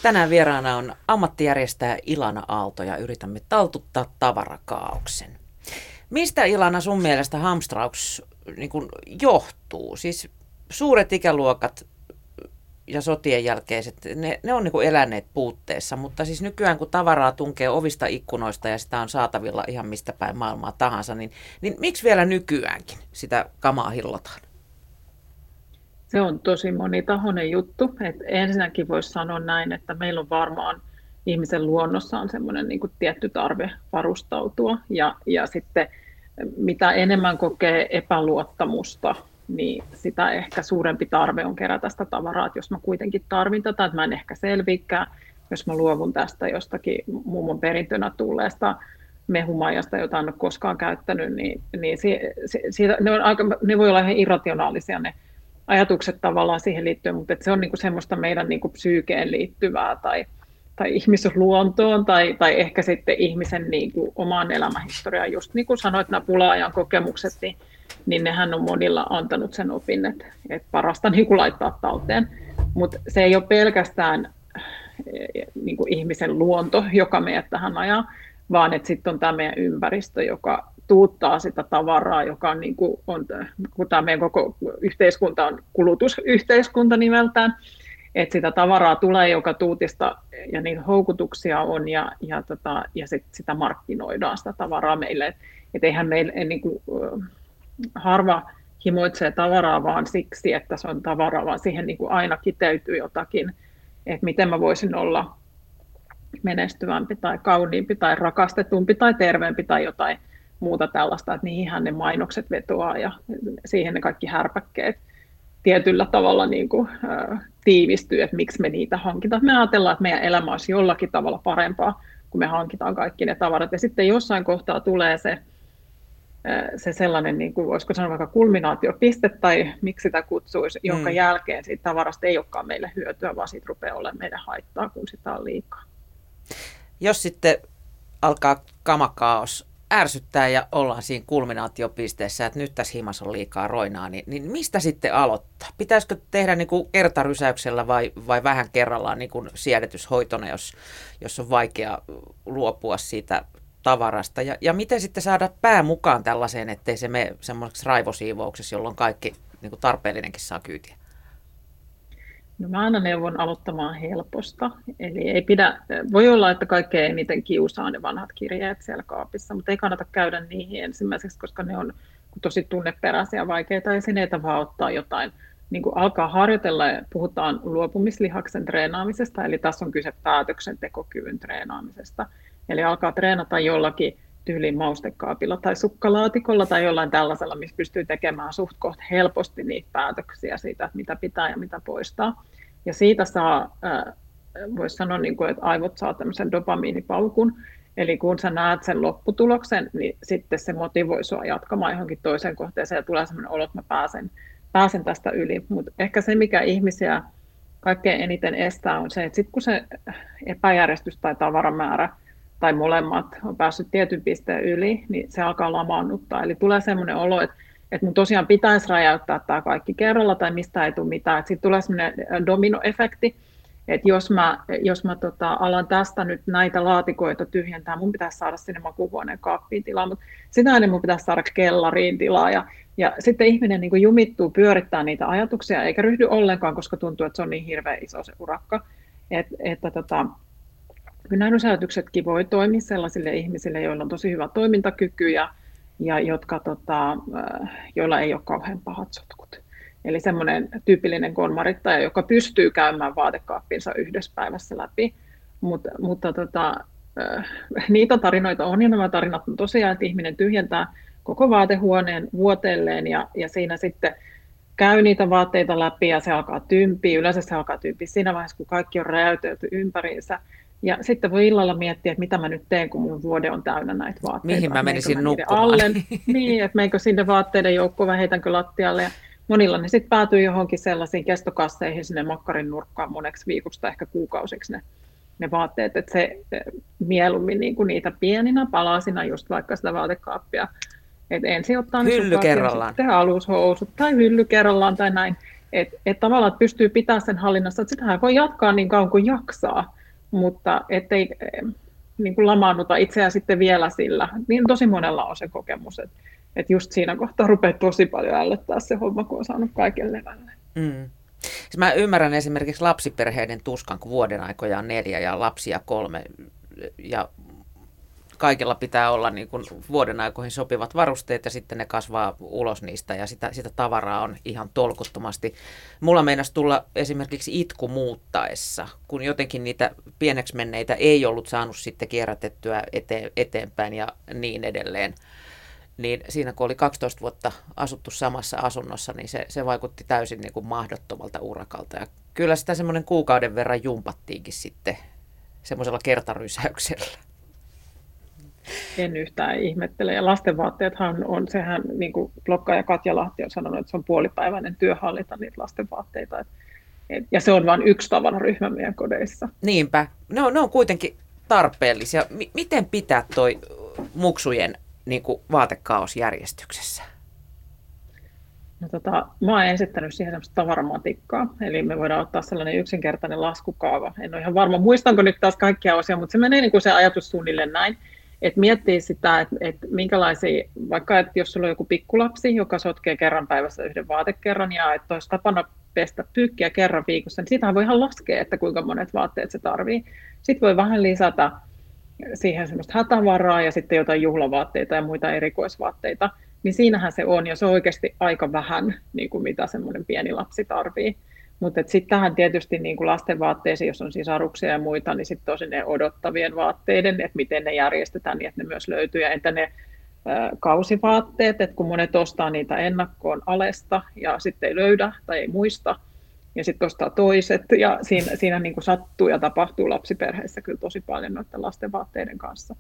Tänään vieraana on ammattijärjestäjä Ilana Aalto ja yritämme taltuttaa tavarakaauksen. Mistä Ilana sun mielestä hamstrauks niin kuin johtuu? Siis suuret ikäluokat ja sotien jälkeiset, ne, ne on niin kuin eläneet puutteessa, mutta siis nykyään kun tavaraa tunkee ovista ikkunoista ja sitä on saatavilla ihan mistä päin maailmaa tahansa, niin, niin miksi vielä nykyäänkin sitä kamaa hillotaan? Se on tosi monitahoinen juttu. Et ensinnäkin voisi sanoa näin, että meillä on varmaan ihmisen luonnossa on semmoinen niin tietty tarve varustautua ja, ja sitten mitä enemmän kokee epäluottamusta, niin sitä ehkä suurempi tarve on kerätä sitä tavaraa, että jos mä kuitenkin tarvin tätä, että mä en ehkä selviikään, jos mä luovun tästä jostakin mummon perintönä tulleesta mehumajasta, jota en ole koskaan käyttänyt, niin, niin si, si, siitä, ne, on aika, ne voi olla ihan irrationaalisia ne ajatukset tavallaan siihen liittyen, mutta se on niinku semmoista meidän niinku psyykeen liittyvää tai, tai ihmisluontoon tai, tai ehkä sitten ihmisen niin kuin, omaan elämähistoriaan. Just niin kuin sanoit, nämä pula-ajan kokemukset, niin, niin nehän on monilla antanut sen opin, että, että parasta niin kuin laittaa talteen. Mutta se ei ole pelkästään niin kuin ihmisen luonto, joka meidät tähän ajaa, vaan että sitten on tämä meidän ympäristö, joka tuuttaa sitä tavaraa, joka on, niin kuin, on kun tämä meidän koko yhteiskunta on kulutusyhteiskunta nimeltään, että sitä tavaraa tulee joka tuutista ja niitä houkutuksia on ja, ja, tota, ja sit sitä markkinoidaan sitä tavaraa meille. Että et eihän meillä niin kuin, harva himoitsee tavaraa vaan siksi, että se on tavaraa, vaan siihen niin kuin aina kiteytyy jotakin, että miten mä voisin olla menestyvämpi tai kauniimpi tai rakastetumpi tai terveempi tai jotain muuta tällaista, että niihinhän ne mainokset vetoaa ja siihen ne kaikki härpäkkeet tietyllä tavalla niin kuin, äh, tiivistyy, että miksi me niitä hankitaan. Me ajatellaan, että meidän elämä olisi jollakin tavalla parempaa, kun me hankitaan kaikki ne tavarat. Ja sitten jossain kohtaa tulee se, se sellainen, niin kuin voisiko sanoa vaikka kulminaatiopiste tai miksi sitä kutsuisi, mm. jonka jälkeen siitä tavarasta ei olekaan meille hyötyä, vaan siitä rupeaa olemaan meidän haittaa, kun sitä on liikaa. Jos sitten alkaa kamakaos ärsyttää ja ollaan siinä kulminaatiopisteessä, että nyt tässä himas on liikaa roinaa, niin, niin mistä sitten aloittaa? Pitäisikö tehdä niin kuin kertarysäyksellä vai, vai vähän kerrallaan niin kuin siedetyshoitona, jos, jos on vaikea luopua siitä tavarasta? Ja, ja miten sitten saada pää mukaan tällaiseen, ettei se mene semmoiseksi raivosiivouksessa, jolloin kaikki niin kuin tarpeellinenkin saa kyytiä? No mä aina neuvon aloittamaan helposta. Eli ei pidä, voi olla, että kaikkein eniten kiusaa ne vanhat kirjeet siellä kaapissa, mutta ei kannata käydä niihin ensimmäiseksi, koska ne on tosi tunneperäisiä, vaikeita esineitä, vaan ottaa jotain, niin kuin alkaa harjoitella ja puhutaan luopumislihaksen treenaamisesta, eli tässä on kyse päätöksentekokyvyn treenaamisesta. Eli alkaa treenata jollakin tyyliin maustekaapilla tai sukkalaatikolla tai jollain tällaisella, missä pystyy tekemään suht koht helposti niitä päätöksiä siitä, että mitä pitää ja mitä poistaa. Ja siitä saa, voisi sanoa, niin kuin, että aivot saa tämmöisen dopamiinipaukun, Eli kun sä näet sen lopputuloksen, niin sitten se motivoi sua jatkamaan johonkin toiseen kohteeseen ja tulee sellainen olo, että mä pääsen, pääsen tästä yli. Mutta ehkä se, mikä ihmisiä kaikkein eniten estää, on se, että sitten kun se epäjärjestys tai tavaramäärä tai molemmat on päässyt tietyn pisteen yli, niin se alkaa lamaannuttaa. Eli tulee sellainen olo, että, että mun tosiaan pitäisi räjäyttää tämä kaikki kerralla tai mistä ei tule mitään. Sitten tulee sellainen dominoefekti, että jos mä, jos mä tota, alan tästä nyt näitä laatikoita tyhjentää, mun pitäisi saada sinne makuuhuoneen kaappiin tilaa, mutta sitä ennen mun pitäisi saada kellariin tilaa. Ja, ja sitten ihminen niin kuin jumittuu pyörittää niitä ajatuksia, eikä ryhdy ollenkaan, koska tuntuu, että se on niin hirveän iso se urakka. Et, että tota, rysäytyksetkin voi toimia sellaisille ihmisille, joilla on tosi hyvä toimintakyky ja, ja jotka, tota, äh, joilla ei ole kauhean pahat sotkut. Eli semmoinen tyypillinen konmarittaja, joka pystyy käymään vaatekaappinsa yhdessä päivässä läpi, mutta, mutta tota, äh, niitä tarinoita on, ja nämä tarinat on tosiaan, että ihminen tyhjentää koko vaatehuoneen vuoteelleen, ja, ja siinä sitten käy niitä vaatteita läpi, ja se alkaa tympiä. Yleensä se alkaa tympiä siinä vaiheessa, kun kaikki on räjäytelty ympäriinsä. Ja sitten voi illalla miettiä, että mitä mä nyt teen, kun mun vuode on täynnä näitä vaatteita. Mihin mä menisin mä nukkumaan. Alle? niin, että meikö sinne vaatteiden joukkoon vai heitänkö lattialle. Ja monilla ne sitten päätyy johonkin sellaisiin kestokasseihin sinne makkarin nurkkaan moneksi viikoksi tai ehkä kuukausiksi ne, ne vaatteet. Että se mieluummin niin kuin niitä pieninä palasina, just vaikka sitä vaatekaappia, että ensin ottaa ne hylly kerrallaan. sitten alushousut tai hylly kerrallaan tai näin. Että et tavallaan pystyy pitämään sen hallinnassa, että sitähän voi jatkaa niin kauan kuin jaksaa mutta ettei niin kuin lamaannuta itseään sitten vielä sillä. Niin tosi monella on se kokemus, että, että just siinä kohtaa rupeaa tosi paljon ällöttää se homma, kun on saanut kaiken levälle. Mm. Siis mä ymmärrän esimerkiksi lapsiperheiden tuskan, kun vuoden aikoja on neljä ja lapsia kolme ja kaikilla pitää olla niin kuin vuoden aikoihin sopivat varusteet ja sitten ne kasvaa ulos niistä ja sitä, sitä tavaraa on ihan tolkuttomasti. Mulla meinasi tulla esimerkiksi itku muuttaessa, kun jotenkin niitä pieneksi menneitä ei ollut saanut sitten kierrätettyä eteen, eteenpäin ja niin edelleen. Niin siinä kun oli 12 vuotta asuttu samassa asunnossa, niin se, se vaikutti täysin niin kuin mahdottomalta urakalta. Ja kyllä sitä semmoinen kuukauden verran jumpattiinkin sitten semmoisella kertarysäyksellä. En yhtään ihmettele. Ja lastenvaatteethan on, sehän niin kuin ja Katja Lahti on sanonut, että se on puolipäiväinen työ hallita niitä lastenvaatteita. Et, et, ja se on vain yksi ryhmä meidän kodeissa. Niinpä. Ne on, ne on kuitenkin tarpeellisia. M- miten pitää toi muksujen niin kuin vaatekaos järjestyksessä? No tota, mä oon esittänyt siihen semmoista tavaramatikkaa, eli me voidaan ottaa sellainen yksinkertainen laskukaava. En ole ihan varma, muistanko nyt taas kaikkia osia, mutta se menee niin kuin se ajatus suunnilleen näin, että miettii sitä, että, että minkälaisia, vaikka että jos sulla on joku pikkulapsi, joka sotkee kerran päivässä yhden vaatekerran ja että olisi tapana pestä pyykkiä kerran viikossa, niin siitähän voi ihan laskea, että kuinka monet vaatteet se tarvii. Sitten voi vähän lisätä siihen semmoista hätävaraa ja sitten jotain juhlavaatteita ja muita erikoisvaatteita, niin siinähän se on, ja se on oikeasti aika vähän, niin kuin mitä semmoinen pieni lapsi tarvii. Mutta sitten tähän tietysti niin kuin lasten vaatteisiin, jos on sisaruksia ja muita, niin sitten tosi ne odottavien vaatteiden, että miten ne järjestetään niin, että ne myös löytyy. Ja entä ne kausivaatteet, että kun monet ostaa niitä ennakkoon alesta ja sitten ei löydä tai ei muista, ja sitten ostaa toiset, ja siinä, siinä niin kuin sattuu ja tapahtuu lapsiperheissä kyllä tosi paljon noiden lasten vaatteiden kanssa.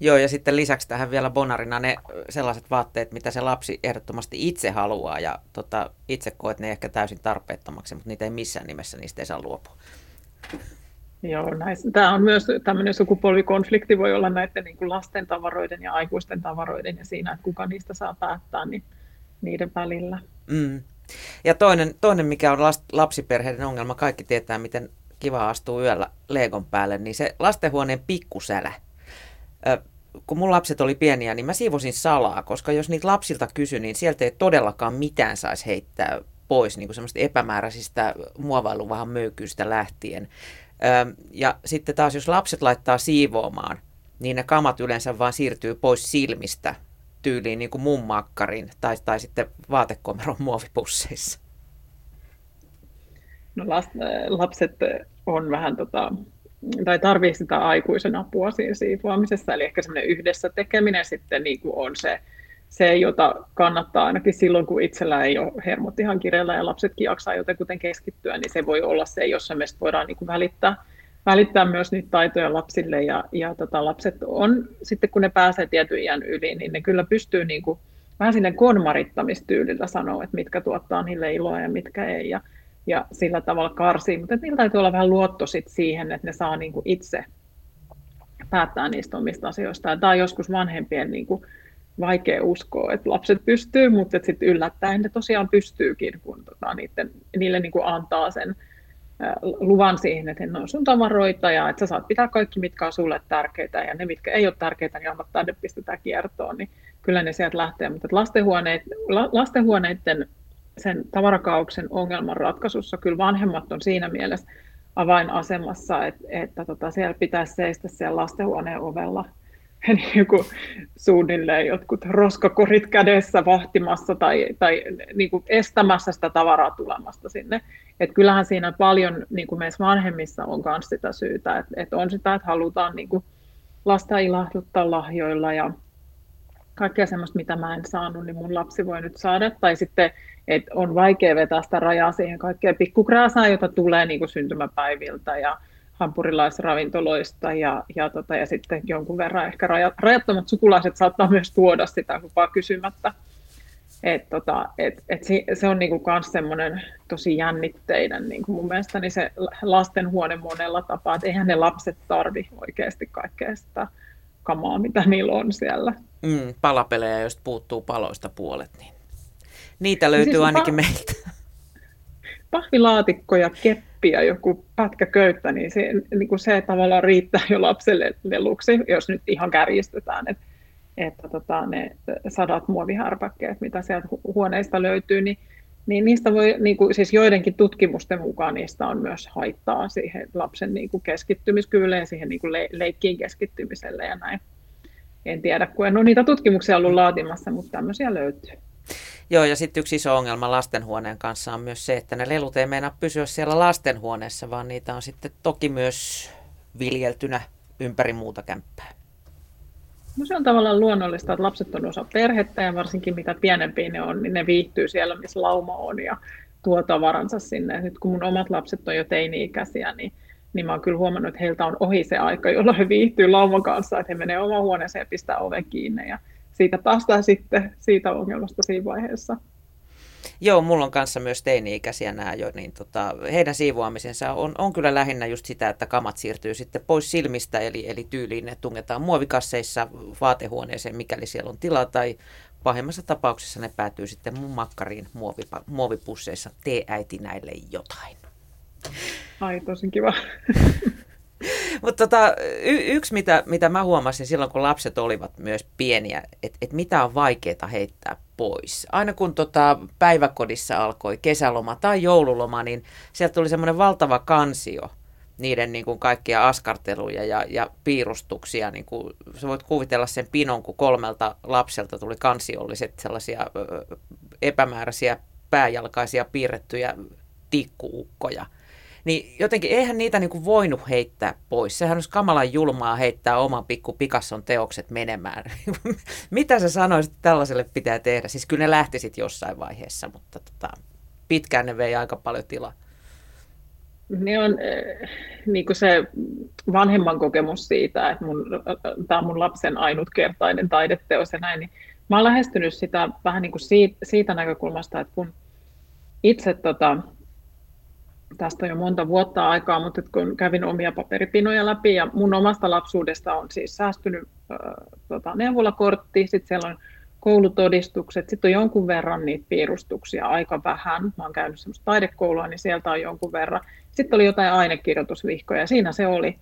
Joo, ja sitten lisäksi tähän vielä bonarina ne sellaiset vaatteet, mitä se lapsi ehdottomasti itse haluaa, ja tota, itse koet ne ehkä täysin tarpeettomaksi, mutta niitä ei missään nimessä, niistä ei saa luopua. Joo, näissä. Tämä on myös tämmöinen sukupolvikonflikti, voi olla näiden niin kuin lasten tavaroiden ja aikuisten tavaroiden, ja siinä, että kuka niistä saa päättää, niin niiden välillä. Mm. Ja toinen, toinen, mikä on lapsiperheiden ongelma, kaikki tietää, miten kiva astuu yöllä leikon päälle, niin se lastenhuoneen pikkusälä – kun mun lapset oli pieniä, niin mä siivosin salaa, koska jos niitä lapsilta kysy, niin sieltä ei todellakaan mitään saisi heittää pois niin kuin semmoista epämääräisistä muovailuvahan möykyistä lähtien. Ja sitten taas, jos lapset laittaa siivoamaan, niin ne kamat yleensä vaan siirtyy pois silmistä tyyliin niin kuin mun makkarin tai, tai sitten vaatekomeron muovipusseissa. No lapset on vähän tota, tai tarvii sitä aikuisen apua siinä siivoamisessa, eli ehkä semmoinen yhdessä tekeminen sitten niin kuin on se, se, jota kannattaa ainakin silloin, kun itsellä ei ole hermot ihan kireellä ja lapsetkin jaksaa jotenkin keskittyä, niin se voi olla se, jossa me voidaan niin kuin välittää, välittää myös niitä taitoja lapsille ja, ja tota, lapset on, sitten kun ne pääsee tietyn iän yli, niin ne kyllä pystyy niin kuin, vähän sinne konmarittamistyylillä sanoa, että mitkä tuottaa niille iloa ja mitkä ei. Ja ja sillä tavalla karsii, mutta niillä täytyy olla vähän luotto sit siihen, että ne saa niin kuin itse päättää niistä omista asioista. Tämä on joskus vanhempien niin kuin vaikea uskoa, että lapset pystyy, mutta sitten yllättäen ne tosiaan pystyykin, kun tota, niiden, niille niin kuin antaa sen luvan siihen, että ne on sun tavaroita ja että sä saat pitää kaikki, mitkä on sulle tärkeitä ja ne, mitkä ei ole tärkeitä, niin anna tänne pistetään kiertoon, niin kyllä ne sieltä lähtee. Mutta lastenhuoneet, lastenhuoneiden sen tavarakauksen ongelman ratkaisussa kyllä vanhemmat on siinä mielessä avainasemassa, että, että tota, siellä pitäisi seistä siellä lastenhuoneen ovella joku suunnilleen jotkut roskakorit kädessä vahtimassa tai, tai niin kuin estämässä sitä tavaraa tulemasta sinne. Et kyllähän siinä paljon niin kuin meissä vanhemmissa on myös sitä syytä, että, että on sitä, että halutaan niin kuin lasta ilahduttaa lahjoilla ja kaikkea semmoista, mitä mä en saanut, niin mun lapsi voi nyt saada. Tai sitten, että on vaikea vetää sitä rajaa siihen kaikkeen pikkukrääsään, jota tulee niin kuin syntymäpäiviltä ja hampurilaisravintoloista ja, ja, tota, ja sitten jonkun verran ehkä rajattomat sukulaiset saattaa myös tuoda sitä lupaa kysymättä. Et, tota, et, et se, se on myös semmoinen tosi jännitteinen niinku mun mielestä niin se lastenhuone monella tapaa, että eihän ne lapset tarvi oikeasti kaikkea sitä kamaa, mitä niillä on siellä. Mm, palapelejä, joista puuttuu paloista puolet, niin niitä löytyy siis ainakin pa- meiltä. Pahvilaatikko ja keppi ja joku pätkä köyttä, niin se, niin kuin se tavallaan riittää jo lapselle leluksi, jos nyt ihan kärjistetään, että, että tota, ne sadat muovihärpäkkeet, mitä sieltä huoneista löytyy, niin niin niistä voi, niin kuin, siis joidenkin tutkimusten mukaan niistä on myös haittaa siihen lapsen niin kuin keskittymiskyvylle ja siihen niin kuin le- leikkiin keskittymiselle ja näin. En tiedä, kun en ole niitä tutkimuksia ollut laatimassa, mutta tämmöisiä löytyy. Joo, ja sitten yksi iso ongelma lastenhuoneen kanssa on myös se, että ne lelut ei meinaa pysyä siellä lastenhuoneessa, vaan niitä on sitten toki myös viljeltynä ympäri muuta kämppää. No se on tavallaan luonnollista, että lapset on osa perhettä ja varsinkin mitä pienempiä ne on, niin ne viihtyy siellä, missä lauma on ja tuo tavaransa sinne. Nyt kun mun omat lapset on jo teini-ikäisiä, niin, niin mä oon kyllä huomannut, että heiltä on ohi se aika, jolloin he viihtyy lauman kanssa, että he menee omaan huoneeseen ja pistää oven kiinni ja siitä päästään sitten siitä ongelmasta siinä vaiheessa. Joo, mulla on kanssa myös teini-ikäisiä nämä jo, niin tota, heidän siivoamisensa on, on kyllä lähinnä just sitä, että kamat siirtyy sitten pois silmistä, eli, eli tyyliin ne tungetaan muovikasseissa vaatehuoneeseen, mikäli siellä on tilaa, tai pahimmassa tapauksessa ne päätyy sitten mun makkariin muovipa, muovipusseissa. Tee äiti näille jotain. Ai, tosi kiva. Mutta tota, y- yksi, mitä, mitä mä huomasin silloin, kun lapset olivat myös pieniä, että et mitä on vaikeaa heittää pois. Aina kun tota päiväkodissa alkoi kesäloma tai joululoma, niin sieltä tuli semmoinen valtava kansio niiden niin kuin kaikkia askarteluja ja, ja piirustuksia. Niin kuin, sä voit kuvitella sen pinon, kun kolmelta lapselta tuli kansiolliset sellaisia ö, epämääräisiä pääjalkaisia piirrettyjä tikkuukkoja – niin jotenkin eihän niitä niin kuin voinut heittää pois. Sehän olisi kamalan julmaa heittää oman pikku Picasson teokset menemään. Mitä sä sanoisit, että tällaiselle pitää tehdä? Siis kyllä ne lähtisit jossain vaiheessa, mutta tota, pitkään ne vei aika paljon tilaa. Ne on äh, niin kuin se vanhemman kokemus siitä, että mun, tämä on mun lapsen ainutkertainen taideteos ja näin, niin mä oon lähestynyt sitä vähän niin kuin siitä, siitä näkökulmasta, että kun itse tota, tästä jo monta vuotta aikaa, mutta kun kävin omia paperipinoja läpi ja mun omasta lapsuudesta on siis säästynyt äh, tota, neuvolakortti, sitten siellä on koulutodistukset, sitten on jonkun verran niitä piirustuksia, aika vähän. Mä oon käynyt semmoista taidekoulua, niin sieltä on jonkun verran. Sitten oli jotain ainekirjoitusvihkoja, ja siinä se oli.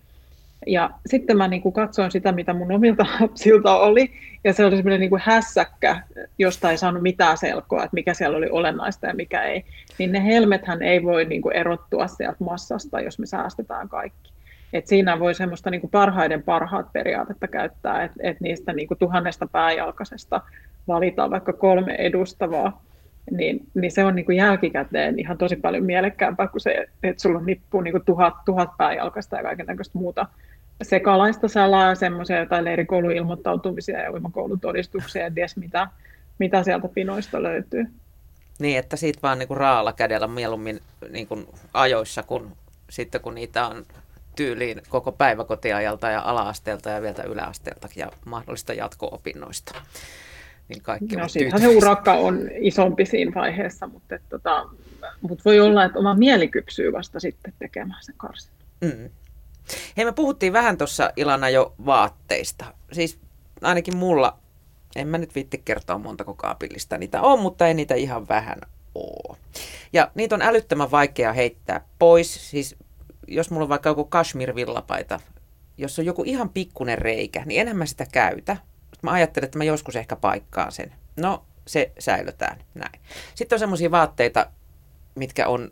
Ja sitten mä niin kuin katsoin sitä, mitä mun omilta lapsilta oli, ja se oli semmoinen niin kuin hässäkkä, josta ei saanut mitään selkoa, että mikä siellä oli olennaista ja mikä ei. Niin ne helmethän ei voi niin kuin erottua sieltä massasta, jos me säästetään kaikki. Et siinä voi semmoista niin kuin parhaiden parhaat periaatetta käyttää, että et niistä niin kuin tuhannesta pääjalkaisesta valitaan vaikka kolme edustavaa, niin, niin se on niin kuin jälkikäteen ihan tosi paljon mielekkäämpää kuin se, että sulla on nippu niin kuin tuhat, tuhat pääjalkaista ja kaiken muuta sekalaista salaa, semmoisia jotain leirikouluilmoittautumisia ja uimakoulutodistuksia ja ties mitä, mitä sieltä pinoista löytyy. Niin, että siitä vaan niin kuin raalla kädellä mieluummin niin kuin ajoissa, kun sitten kun niitä on tyyliin koko päiväkotiajalta ja ala-asteelta ja vielä yläasteelta ja mahdollista jatko-opinnoista. Niin kaikki no siitähän se urakka on isompi siinä vaiheessa, mutta, et, tota, mutta voi olla, että oma mieli kypsyy vasta sitten tekemään sen karsin. Mm. Hei, me puhuttiin vähän tuossa Ilana jo vaatteista. Siis ainakin mulla, en mä nyt viitti kertoa montako kaapillista niitä on, mutta ei niitä ihan vähän oo. Ja niitä on älyttömän vaikea heittää pois. Siis jos mulla on vaikka joku kashmir-villapaita, jos on joku ihan pikkunen reikä, niin enhän mä sitä käytä. Mä ajattelen, että mä joskus ehkä paikkaan sen. No, se säilytään näin. Sitten on semmoisia vaatteita, mitkä on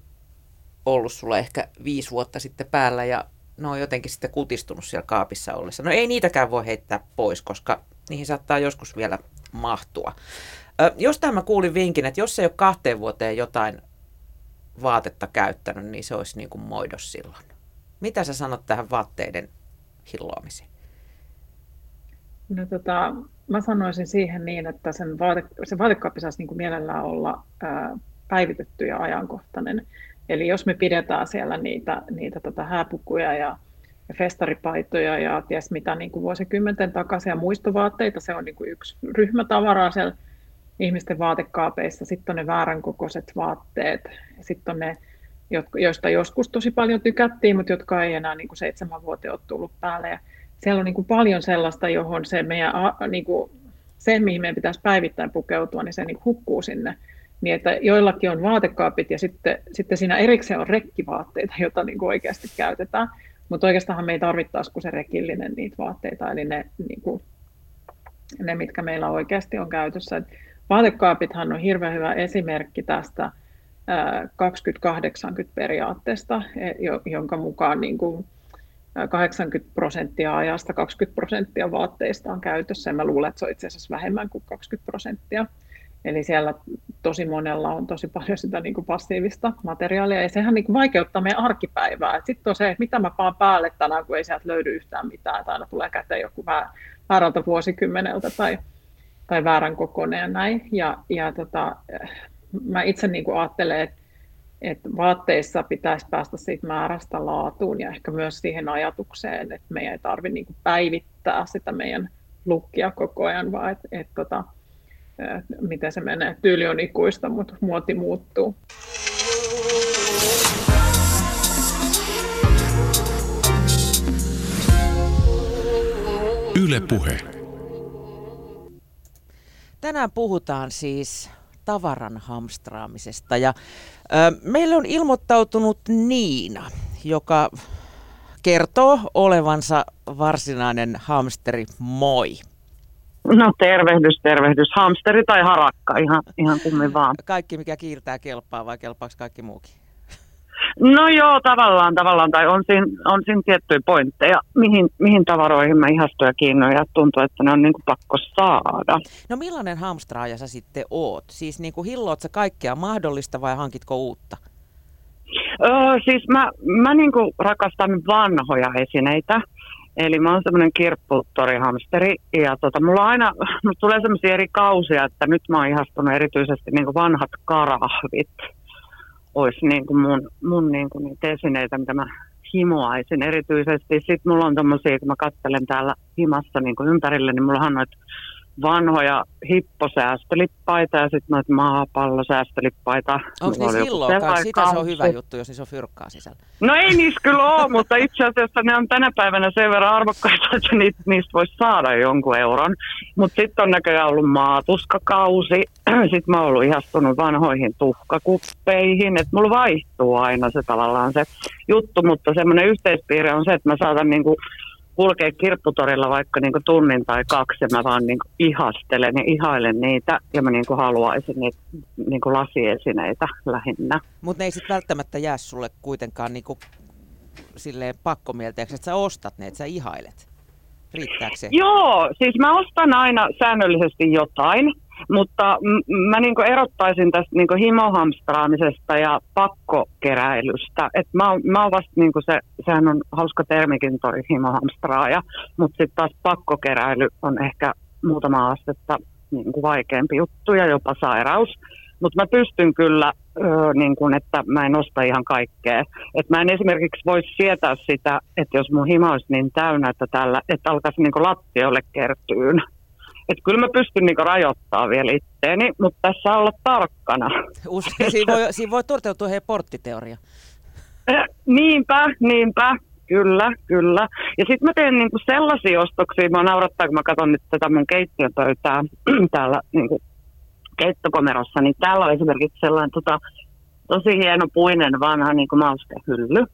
ollut sulla ehkä viisi vuotta sitten päällä ja ne on jotenkin sitten kutistunut siellä kaapissa ollessa. No ei niitäkään voi heittää pois, koska niihin saattaa joskus vielä mahtua. Ö, jostain mä kuulin vinkin, että jos ei ole kahteen vuoteen jotain vaatetta käyttänyt, niin se olisi niin kuin moidos silloin. Mitä sä sanot tähän vaatteiden hilloamiseen? No tota, mä sanoisin siihen niin, että sen vaate, se vaatekaappi saisi niin kuin mielellään olla ää, päivitetty ja ajankohtainen. Eli jos me pidetään siellä niitä, niitä tota hääpukuja ja, ja festaripaitoja ja ties mitä niin kuin vuosikymmenten takaisia muistovaatteita, se on niin kuin yksi ryhmä tavaraa siellä ihmisten vaatekaapeissa. Sitten on ne väärän kokoiset vaatteet, sitten on ne, joista joskus tosi paljon tykättiin, mutta jotka ei enää niin kuin seitsemän vuoteen ole tullut päälle. Ja siellä on niin kuin paljon sellaista, johon se meidän, niin kuin, se, mihin meidän pitäisi päivittäin pukeutua, niin se niin kuin hukkuu sinne niin että joillakin on vaatekaapit ja sitten, sitten siinä erikseen on rekkivaatteita, joita niin kuin oikeasti käytetään. Mutta oikeastaan me ei tarvittaisi kuin se rekillinen niitä vaatteita, eli ne, niin kuin, ne mitkä meillä oikeasti on käytössä. Vaatekaapithan on hirveän hyvä esimerkki tästä 20-80 periaatteesta, e, jonka mukaan niin kuin 80 prosenttia ajasta 20 prosenttia vaatteista on käytössä, ja mä luulen, että se on itse asiassa vähemmän kuin 20 prosenttia. Eli siellä tosi monella on tosi paljon sitä niin kuin passiivista materiaalia, ja sehän niin kuin vaikeuttaa meidän arkipäivää. Sitten on se, että mitä mä paan päälle tänään, kun ei sieltä löydy yhtään mitään, tai aina tulee käteen joku väärältä vuosikymmeneltä tai, tai väärän kokoinen ja näin. Ja, ja tota, mä itse niin kuin ajattelen, että, että vaatteissa pitäisi päästä siitä määrästä laatuun ja ehkä myös siihen ajatukseen, että meidän ei tarvitse niin päivittää sitä meidän lukkia koko ajan, vaan että, että tota, miten se menee. Tyyli on ikuista, mutta muoti muuttuu. Yle Puhe. Tänään puhutaan siis tavaran hamstraamisesta ja ö, meille on ilmoittautunut Niina, joka kertoo olevansa varsinainen hamsteri. Moi! No tervehdys, tervehdys. Hamsteri tai harakka, ihan, ihan kummin vaan. Kaikki, mikä kiirtää, kelpaa vai kelpaako kaikki muukin? No joo, tavallaan, tavallaan. Tai on siinä, on siinä tiettyjä pointteja, mihin, mihin tavaroihin mä ihastun ja kiinnoin ja tuntuu, että ne on niin kuin pakko saada. No millainen hamstraaja sä sitten oot? Siis niin kuin hilloot sä kaikkea mahdollista vai hankitko uutta? Öö, siis mä, mä niin kuin rakastan vanhoja esineitä. Eli mä oon semmoinen kirpputtorihamsteri ja tota, mulla aina mulla tulee semmoisia eri kausia, että nyt mä oon ihastunut erityisesti niin vanhat karahvit. Olisi niin kuin mun, mun niin kuin niitä esineitä, mitä mä himoaisin erityisesti. Sitten mulla on tommosia, kun mä katselen täällä himassa niin kuin ympärille, niin mulla on noita vanhoja hipposäästölippaita ja sitten noita maapallosäästölippaita. Onko niissä hilloakaan? Sitä se on hyvä juttu, jos niissä on fyrkkaa sisällä. No ei niissä kyllä ole, mutta itse asiassa ne on tänä päivänä sen verran arvokkaita, että niistä, niistä voisi saada jonkun euron. Mutta sitten on näköjään ollut maatuskakausi. sitten mä oon ollut ihastunut vanhoihin tuhkakuppeihin. Että mulla vaihtuu aina se tavallaan se juttu, mutta semmoinen yhteispiirre on se, että mä saatan niinku kulkea kirpputorilla vaikka niin tunnin tai kaksi ja mä vaan niin ihastelen ja ihailen niitä ja mä niin haluaisin niitä niin lasiesineitä lähinnä. Mutta ne ei sitten välttämättä jää sulle kuitenkaan niin silleen pakkomielteeksi, että sä ostat ne, että sä ihailet. Riittääkö se? Joo, siis mä ostan aina säännöllisesti jotain. Mutta mä niinku erottaisin tästä niinku himohamstraamisesta ja pakkokeräilystä. Et mä, oon, mä oon vasta, niinku se, sehän on hauska termikin toi himohamstraaja, mutta sitten taas pakkokeräily on ehkä muutama astetta niinku vaikeampi juttu ja jopa sairaus. Mutta mä pystyn kyllä, öö, niin kun, että mä en osta ihan kaikkea. Et mä en esimerkiksi voisi sietää sitä, että jos mun himo olisi niin täynnä, että, tällä, että alkaisi niin lattiolle kertyyn että kyllä mä pystyn niinku rajoittamaan vielä itteeni, mutta tässä olla tarkkana. Usein, siinä, voi, siinä voi toteutua heidän porttiteoria. Niinpä, niinpä. Kyllä, kyllä. Ja sitten mä teen niinku sellaisia ostoksia, mä naurattaa, kun mä katson nyt tätä mun keittiöpöytää täällä niinku keittokomerossa, niin täällä on esimerkiksi sellainen tota, tosi hieno puinen vanha niinku maustehylly.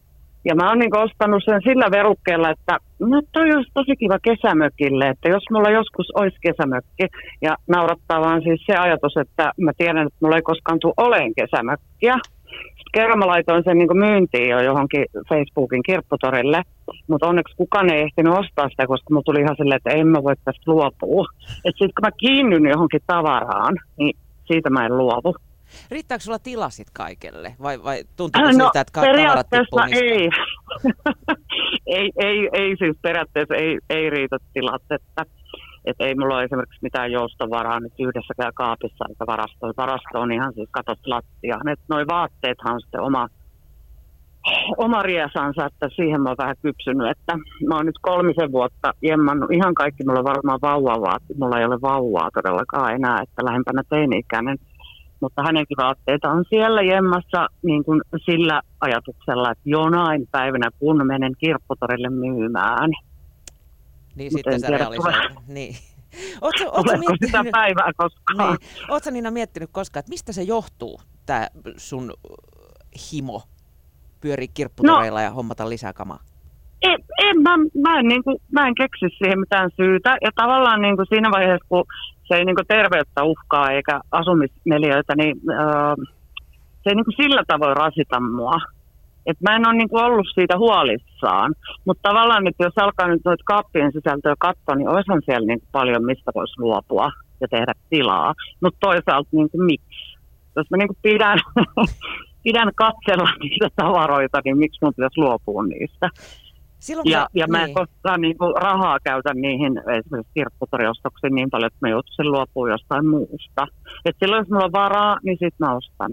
Ja mä oon niin ostanut sen sillä verukkeella, että no toi olisi tosi kiva kesämökille, että jos mulla joskus olisi kesämökki. Ja naurattaa vaan siis se ajatus, että mä tiedän, että mulla ei koskaan tule oleen kesämökkiä. Sitten kerran mä laitoin sen niin myyntiin jo johonkin Facebookin kirpputorille, mutta onneksi kukaan ei ehtinyt ostaa sitä, koska mulla tuli ihan silleen, että en mä voi tästä luopua. Että sitten kun mä kiinnyn johonkin tavaraan, niin siitä mä en luovu. Riittääkö sulla tilasit kaikelle vai, vai tuntuuko no, siltä, että tavarat ei. ei, ei, ei, siis periaatteessa ei, ei riitä tilat, että et ei mulla ole esimerkiksi mitään joustovaraa nyt yhdessäkään kaapissa eikä varasto. Varasto on ihan siis katot lattia. Noi vaatteethan on sitten oma, oma riesansa, että siihen mä oon vähän kypsynyt, että mä oon nyt kolmisen vuotta jemmannut ihan kaikki, mulla on varmaan vauvavaat, mulla ei ole vauvaa todellakaan enää, että lähempänä teini-ikäinen mutta hänenkin vaatteita on siellä jemmassa niin kuin sillä ajatuksella, että jonain päivänä kun menen kirpputorille myymään. Niin sitten se realisoit. Niin. Oletko, miettinyt, sitä päivää koskaan? Niin. Oletko Niina miettinyt koskaan, että mistä se johtuu, tämä sun himo pyörii kirpputoreilla no, ja hommata lisää kamaa? En, en, mä, mä, en, niin kuin, mä en keksi siihen mitään syytä. Ja tavallaan niin kuin siinä vaiheessa, kun se ei niin terveyttä uhkaa eikä asumisneliöitä, niin öö, se ei niin sillä tavoin rasita mua. Et mä en ole niin ollut siitä huolissaan, mutta tavallaan nyt jos alkaa nyt noita kaappien sisältöä katsoa, niin olisihan siellä niin paljon, mistä voisi luopua ja tehdä tilaa. Mutta toisaalta niin kuin miksi? Jos mä niin pidän, pidän katsella niitä tavaroita, niin miksi mun pitäisi luopua niistä? Silloin ja, ja mä en niin. koskaan niin kuin, rahaa käytä niihin esimerkiksi kirpputoriostoksiin niin paljon, että mä joutuisin luopua jostain muusta. Et silloin jos mulla on varaa, niin sit mä ostan.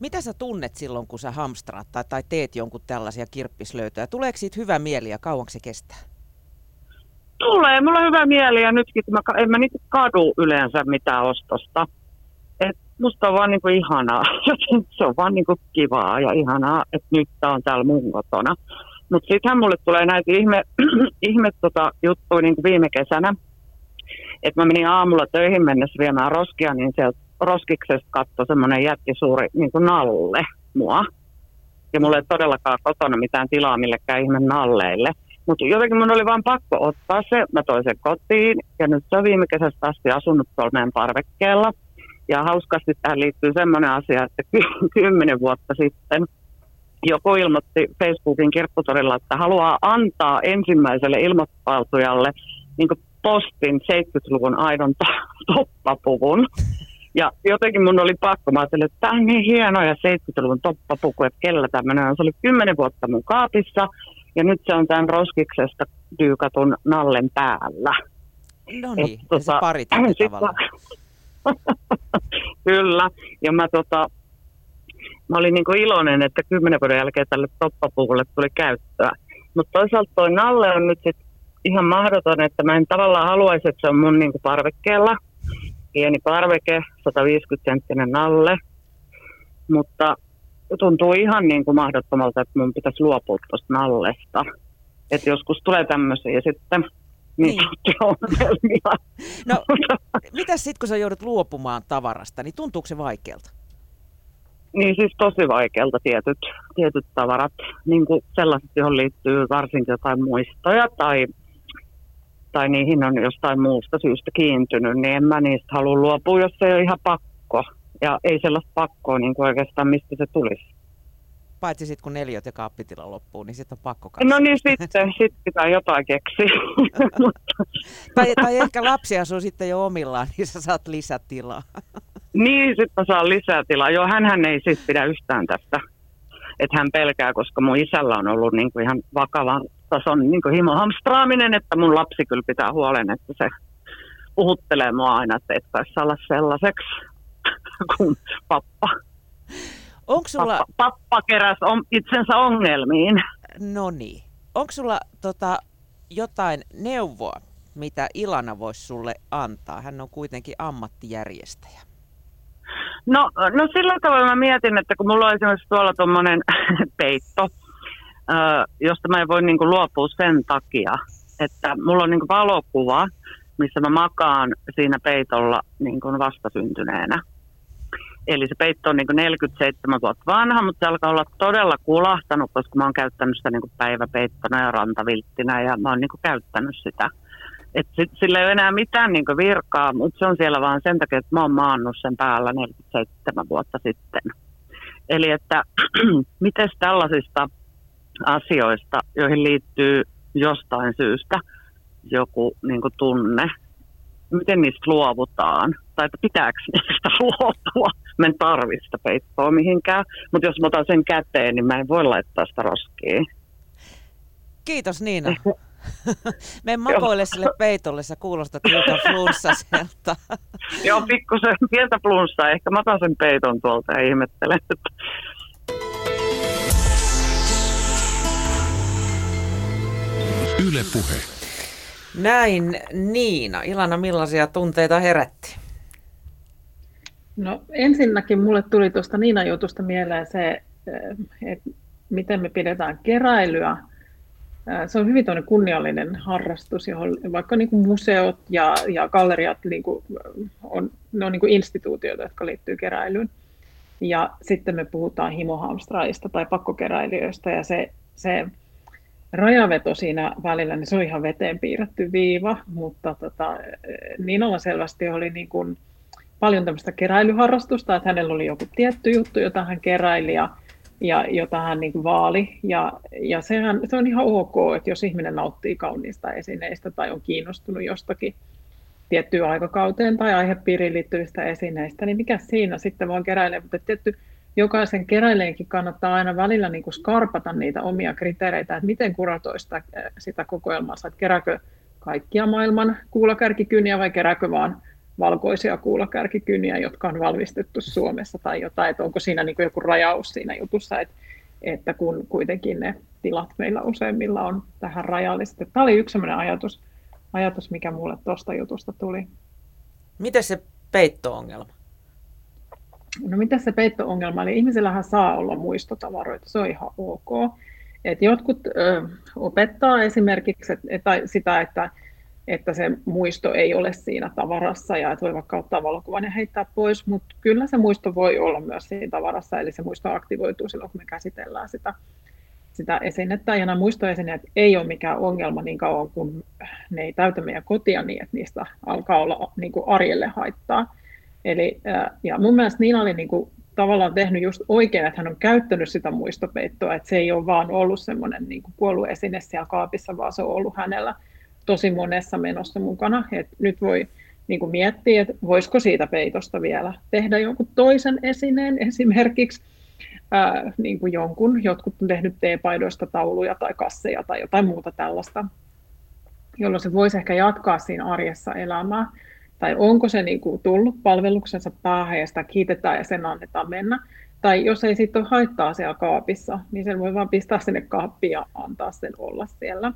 Mitä sä tunnet silloin, kun sä hamstraat tai, tai teet jonkun tällaisia kirppislöytöjä? Tuleeko siitä hyvä mieli ja kauanko se kestää? Tulee, mulla on hyvä mieli ja nytkin mä, en mä niinku kadu yleensä mitään ostosta. Et musta on vaan niinku ihanaa. se on vaan niinku kivaa ja ihanaa, että nyt tää on täällä mun kotona. Mutta sittenhän mulle tulee näitä ihme, ihme tota, juttuja niin viime kesänä. Että mä menin aamulla töihin mennessä viemään roskia, niin sieltä roskiksesta katsoi semmoinen jättisuuri niin kuin nalle mua. Ja mulla ei todellakaan kotona mitään tilaa millekään ihme nalleille. Mutta jotenkin mun oli vaan pakko ottaa se. Mä toin sen kotiin ja nyt se on viime kesästä asti asunut tuolla meidän parvekkeella. Ja hauskasti tähän liittyy semmoinen asia, että kymmenen vuotta sitten – joku ilmoitti Facebookin kirpputorilla, että haluaa antaa ensimmäiselle ilmoittautujalle niin postin 70-luvun aidon toppapuvun. Ja jotenkin mun oli pakko, mä ajattelin, että tämä on niin hieno ja 70-luvun toppapuku, että kellä tämmöinen on. Se oli kymmenen vuotta mun kaapissa ja nyt se on tämän roskiksesta dyykatun nallen päällä. No niin, Et, tota, se parit tavallaan. Kyllä, ja mä tota, mä olin niin kuin iloinen, että kymmenen vuoden jälkeen tälle toppapuulle tuli käyttöä. Mutta toisaalta toi nalle on nyt sit ihan mahdoton, että mä en tavallaan haluaisi, että se on mun niin kuin parvekkeella. Pieni parveke, 150 senttinen nalle. Mutta tuntuu ihan niin kuin mahdottomalta, että mun pitäisi luopua tuosta nallesta. Että joskus tulee tämmöisiä ja sitten niin, niin. ongelmia. No, mitä sitten kun sä joudut luopumaan tavarasta, niin tuntuuko se vaikealta? Niin siis tosi vaikealta tietyt, tietyt tavarat, niin kuin sellaiset, johon liittyy varsinkin jotain muistoja tai, tai niihin on jostain muusta syystä kiintynyt, niin en mä niistä halua luopua, jos se ei ole ihan pakko. Ja ei sellaista pakkoa niin kuin oikeastaan, mistä se tulisi. Paitsi sitten kun neliöt ja kaappitila loppuu, niin sitten on pakko katsoa. No niin, sitten sit pitää jotain keksiä. tai, tai ehkä lapsi asuu sitten jo omillaan, niin sä saat lisätilaa. Niin, sitten saa lisää tilaa. Joo, hän ei siis pidä yhtään tästä. Että hän pelkää, koska mun isällä on ollut niin kuin ihan vakavan tason niin kuin himohamstraaminen, että mun lapsi kyllä pitää huolen, että se puhuttelee mua aina, että et kai olla sellaiseksi kuin pappa. Onko sulla... Pappa, pappa keräs on, itsensä ongelmiin. No niin. Onko sulla tota, jotain neuvoa, mitä Ilana voisi sulle antaa? Hän on kuitenkin ammattijärjestäjä. No, no sillä tavalla mä mietin, että kun mulla on esimerkiksi tuolla tuommoinen peitto, josta mä en voi niin kuin luopua sen takia, että mulla on niin kuin valokuva, missä mä makaan siinä peitolla niin kuin vastasyntyneenä. Eli se peitto on niin kuin 47 vuotta vanha, mutta se alkaa olla todella kulahtanut, koska mä oon käyttänyt sitä niin kuin päiväpeittona ja rantavilttinä ja mä oon niin kuin käyttänyt sitä – et sit, sillä ei ole enää mitään niin virkaa, mutta se on siellä vaan sen takia, että mä oon maannut sen päällä 47 vuotta sitten. Eli että miten tällaisista asioista, joihin liittyy jostain syystä joku niin tunne, miten niistä luovutaan, tai että pitääkö niistä luopua. Mä en tarvi sitä peittoa mihinkään, mutta jos mä otan sen käteen, niin mä en voi laittaa sitä roskiin. Kiitos Niina. Me makoile sille peitolle, sä kuulostat hiukan flunssaselta. Joo, pikkusen pientä flunssaa. Ehkä mä otan sen peiton tuolta ja ihmettelen. Yle Puhe. Näin Niina. Ilana, millaisia tunteita herätti? No ensinnäkin mulle tuli tuosta Niinan jutusta mieleen se, eh, että miten me pidetään keräilyä se on hyvin kunniallinen harrastus, johon vaikka niin kuin museot ja, ja galleriat niin kuin on, ne on niin kuin instituutioita, jotka liittyy keräilyyn. Ja sitten me puhutaan himohamstraista tai pakkokeräilijöistä ja se, se rajaveto siinä välillä, niin se on ihan veteen piirretty viiva, mutta tota, Niinalla selvästi oli niin kuin paljon tämmöistä keräilyharrastusta, että hänellä oli joku tietty juttu, jota hän keräili ja ja jota hän niin kuin vaali. Ja, ja sehän, se on ihan ok, että jos ihminen nauttii kauniista esineistä tai on kiinnostunut jostakin tiettyyn aikakauteen tai aihepiiriin liittyvistä esineistä, niin mikä siinä sitten vaan keräilee. Mutta tietty jokaisen keräileenkin kannattaa aina välillä niin kuin skarpata niitä omia kriteereitä, että miten kuratoista sitä kokoelmaa, että kerääkö kaikkia maailman kuulakärkikyniä vai kerääkö vaan valkoisia kuulakärkikyniä, jotka on valmistettu Suomessa tai jotain, että onko siinä niin joku rajaus siinä jutussa, että, että kun kuitenkin ne tilat meillä useimmilla on tähän rajalliset. Tämä oli yksi sellainen ajatus, ajatus mikä mulle tuosta jutusta tuli. Miten se peitto-ongelma? No miten se peitto-ongelma? Eli ihmisillähän saa olla muistotavaroita, se on ihan ok. Et jotkut ö, opettaa esimerkiksi et, et, sitä, että että se muisto ei ole siinä tavarassa ja että voi vaikka ottaa valokuvan ja heittää pois, mutta kyllä se muisto voi olla myös siinä tavarassa, eli se muisto aktivoituu silloin, kun me käsitellään sitä, sitä esinettä. Ja nämä muistoesineet ei ole mikään ongelma niin kauan, kun ne ei täytä meidän kotia niin, että niistä alkaa olla niin kuin arjelle haittaa. Eli, ja mun mielestä Niina oli niin kuin tavallaan tehnyt just oikein, että hän on käyttänyt sitä muistopeittoa, että se ei ole vaan ollut semmoinen niin kuollut esine siellä kaapissa, vaan se on ollut hänellä – tosi monessa menossa mukana. Et nyt voi niin kuin miettiä, että voisiko siitä peitosta vielä tehdä jonkun toisen esineen, esimerkiksi ää, niin kuin jonkun, jotkut on tehnyt teepaidoista tauluja tai kasseja tai jotain muuta tällaista, jolloin se voisi ehkä jatkaa siinä arjessa elämää. Tai onko se niin kuin tullut palveluksensa päähän ja sitä kiitetään ja sen annetaan mennä. Tai jos ei sitten ole haittaa siellä kaapissa, niin sen voi vaan pistää sinne kaappiin ja antaa sen olla siellä.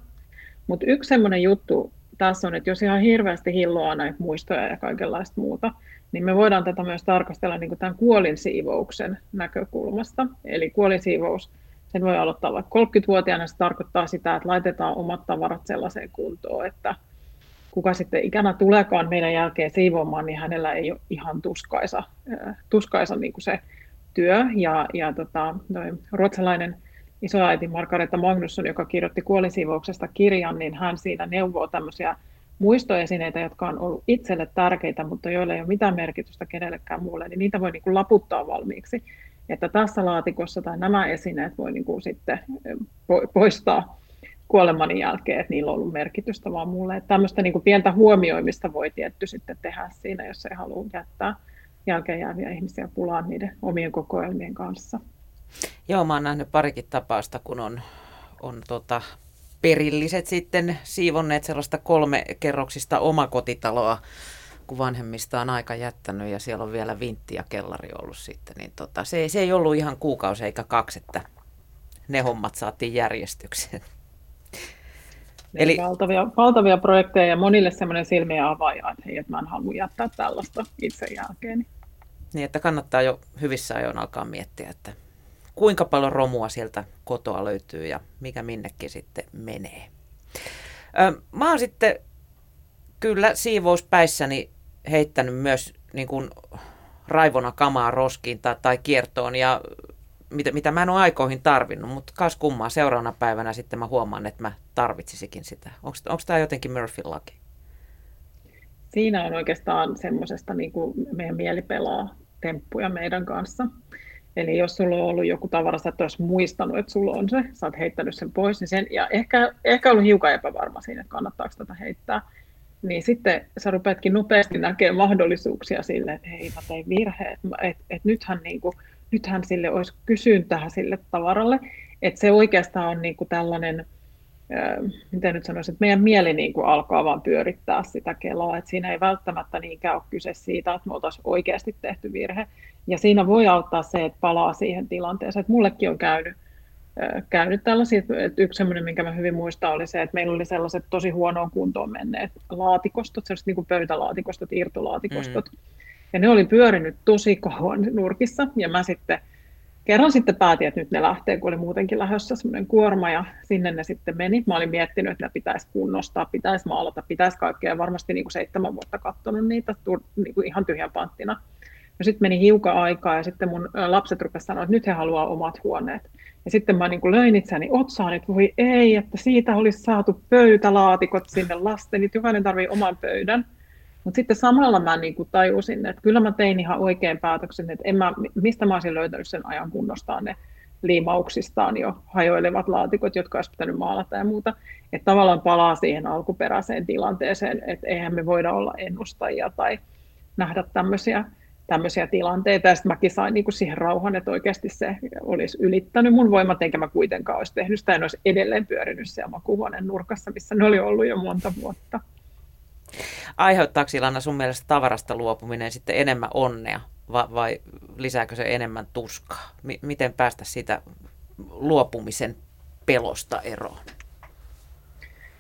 Mutta yksi semmoinen juttu tässä on, että jos ihan hirveästi hilloaa näitä muistoja ja kaikenlaista muuta, niin me voidaan tätä myös tarkastella niin tämän kuolinsiivouksen näkökulmasta. Eli kuolinsiivous, sen voi aloittaa vaikka 30-vuotiaana, se tarkoittaa sitä, että laitetaan omat tavarat sellaiseen kuntoon, että kuka sitten ikänä tuleekaan meidän jälkeen siivoamaan, niin hänellä ei ole ihan tuskaisa, tuskaisa niin kuin se työ. Ja, ja tota, ruotsalainen isoäiti Margareta Magnusson, joka kirjoitti kuolinsiivouksesta kirjan, niin hän siinä neuvoo tämmöisiä muistoesineitä, jotka on ollut itselle tärkeitä, mutta joille ei ole mitään merkitystä kenellekään muulle, niin niitä voi niin kuin laputtaa valmiiksi. Että tässä laatikossa tai nämä esineet voi niin kuin sitten poistaa kuolemani jälkeen, että niillä on ollut merkitystä vaan mulle. Että tämmöistä niin kuin pientä huomioimista voi tietty sitten tehdä siinä, jos ei halua jättää jälkeen jääviä ihmisiä pulaan niiden omien kokoelmien kanssa. Joo, mä oon nähnyt parikin tapausta, kun on, on tota, perilliset sitten siivonneet sellaista kolmekerroksista omakotitaloa, kun vanhemmista on aika jättänyt ja siellä on vielä vintti ja kellari ollut sitten, niin tota, se, se ei ollut ihan kuukausi eikä kaksi, että ne hommat saatiin järjestykseen. Eli valtavia, valtavia projekteja ja monille semmoinen silmiä avaaja, että hei, että mä en halua jättää tällaista itse jälkeen. Niin, että kannattaa jo hyvissä ajoin alkaa miettiä, että kuinka paljon romua sieltä kotoa löytyy ja mikä minnekin sitten menee. Mä oon sitten kyllä siivouspäissäni heittänyt myös niin kuin raivona kamaa roskiin tai, tai kiertoon ja mitä, mitä mä en ole aikoihin tarvinnut, mutta kas kummaa seuraavana päivänä sitten mä huomaan, että mä tarvitsisikin sitä. Onko tämä jotenkin Murphyn laki? Siinä on oikeastaan semmoisesta niin kuin meidän mieli pelaa temppuja meidän kanssa. Eli jos sulla on ollut joku tavara, sä et olisi muistanut, että sulla on se, sä oot heittänyt sen pois, niin sen, ja ehkä, ehkä ollut hiukan epävarma siinä, että kannattaako tätä heittää, niin sitten sä rupeatkin nopeasti näkemään mahdollisuuksia sille, että hei mä tein virhe, että et, et nythän, niin kuin, nythän sille olisi kysyntää sille tavaralle, että se oikeastaan on niin kuin tällainen, miten nyt sanoisin, että meidän mieli niin kuin alkaa vaan pyörittää sitä kelaa, että siinä ei välttämättä niinkään ole kyse siitä, että me oltaisiin oikeasti tehty virhe. Ja siinä voi auttaa se, että palaa siihen tilanteeseen, että mullekin on käynyt, käynyt tällaisia, että yksi semmoinen, minkä mä hyvin muistan, oli se, että meillä oli sellaiset tosi huonoon kuntoon menneet laatikostot, sellaiset niin kuin pöytälaatikostot, irtolaatikostot, mm. ja ne oli pyörinyt tosi kauan nurkissa, ja mä sitten kerran sitten päätin, että nyt ne lähtee, kun oli muutenkin lähdössä semmoinen kuorma ja sinne ne sitten meni. Mä olin miettinyt, että ne pitäisi kunnostaa, pitäisi maalata, pitäisi kaikkea. Varmasti niin kuin seitsemän vuotta katsonut niitä niin kuin ihan tyhjän panttina. No sitten meni hiukan aikaa ja sitten mun lapset rupesivat sanoa, että nyt he haluaa omat huoneet. Ja sitten mä niin kuin löin itseäni otsaan, että voi ei, että siitä olisi saatu pöytälaatikot sinne lasten, että jokainen tarvii oman pöydän. Mutta sitten samalla mä niin kuin tajusin, että kyllä mä tein ihan oikein päätöksen, että en mä, mistä mä olisin löytänyt sen ajan kunnostaan ne liimauksistaan jo hajoilevat laatikot, jotka olisi pitänyt maalata ja muuta. Että tavallaan palaa siihen alkuperäiseen tilanteeseen, että eihän me voida olla ennustajia tai nähdä tämmöisiä, tämmöisiä tilanteita. Ja sitten mäkin sain niin kuin siihen rauhan, että oikeasti se olisi ylittänyt mun voimat, enkä mä kuitenkaan olisi tehnyt sitä, en olisi edelleen pyörinyt siellä makuuhuoneen nurkassa, missä ne oli ollut jo monta vuotta. Aiheuttaako Ilana sun mielestä tavarasta luopuminen sitten enemmän onnea vai, vai lisääkö se enemmän tuskaa? M- miten päästä siitä luopumisen pelosta eroon?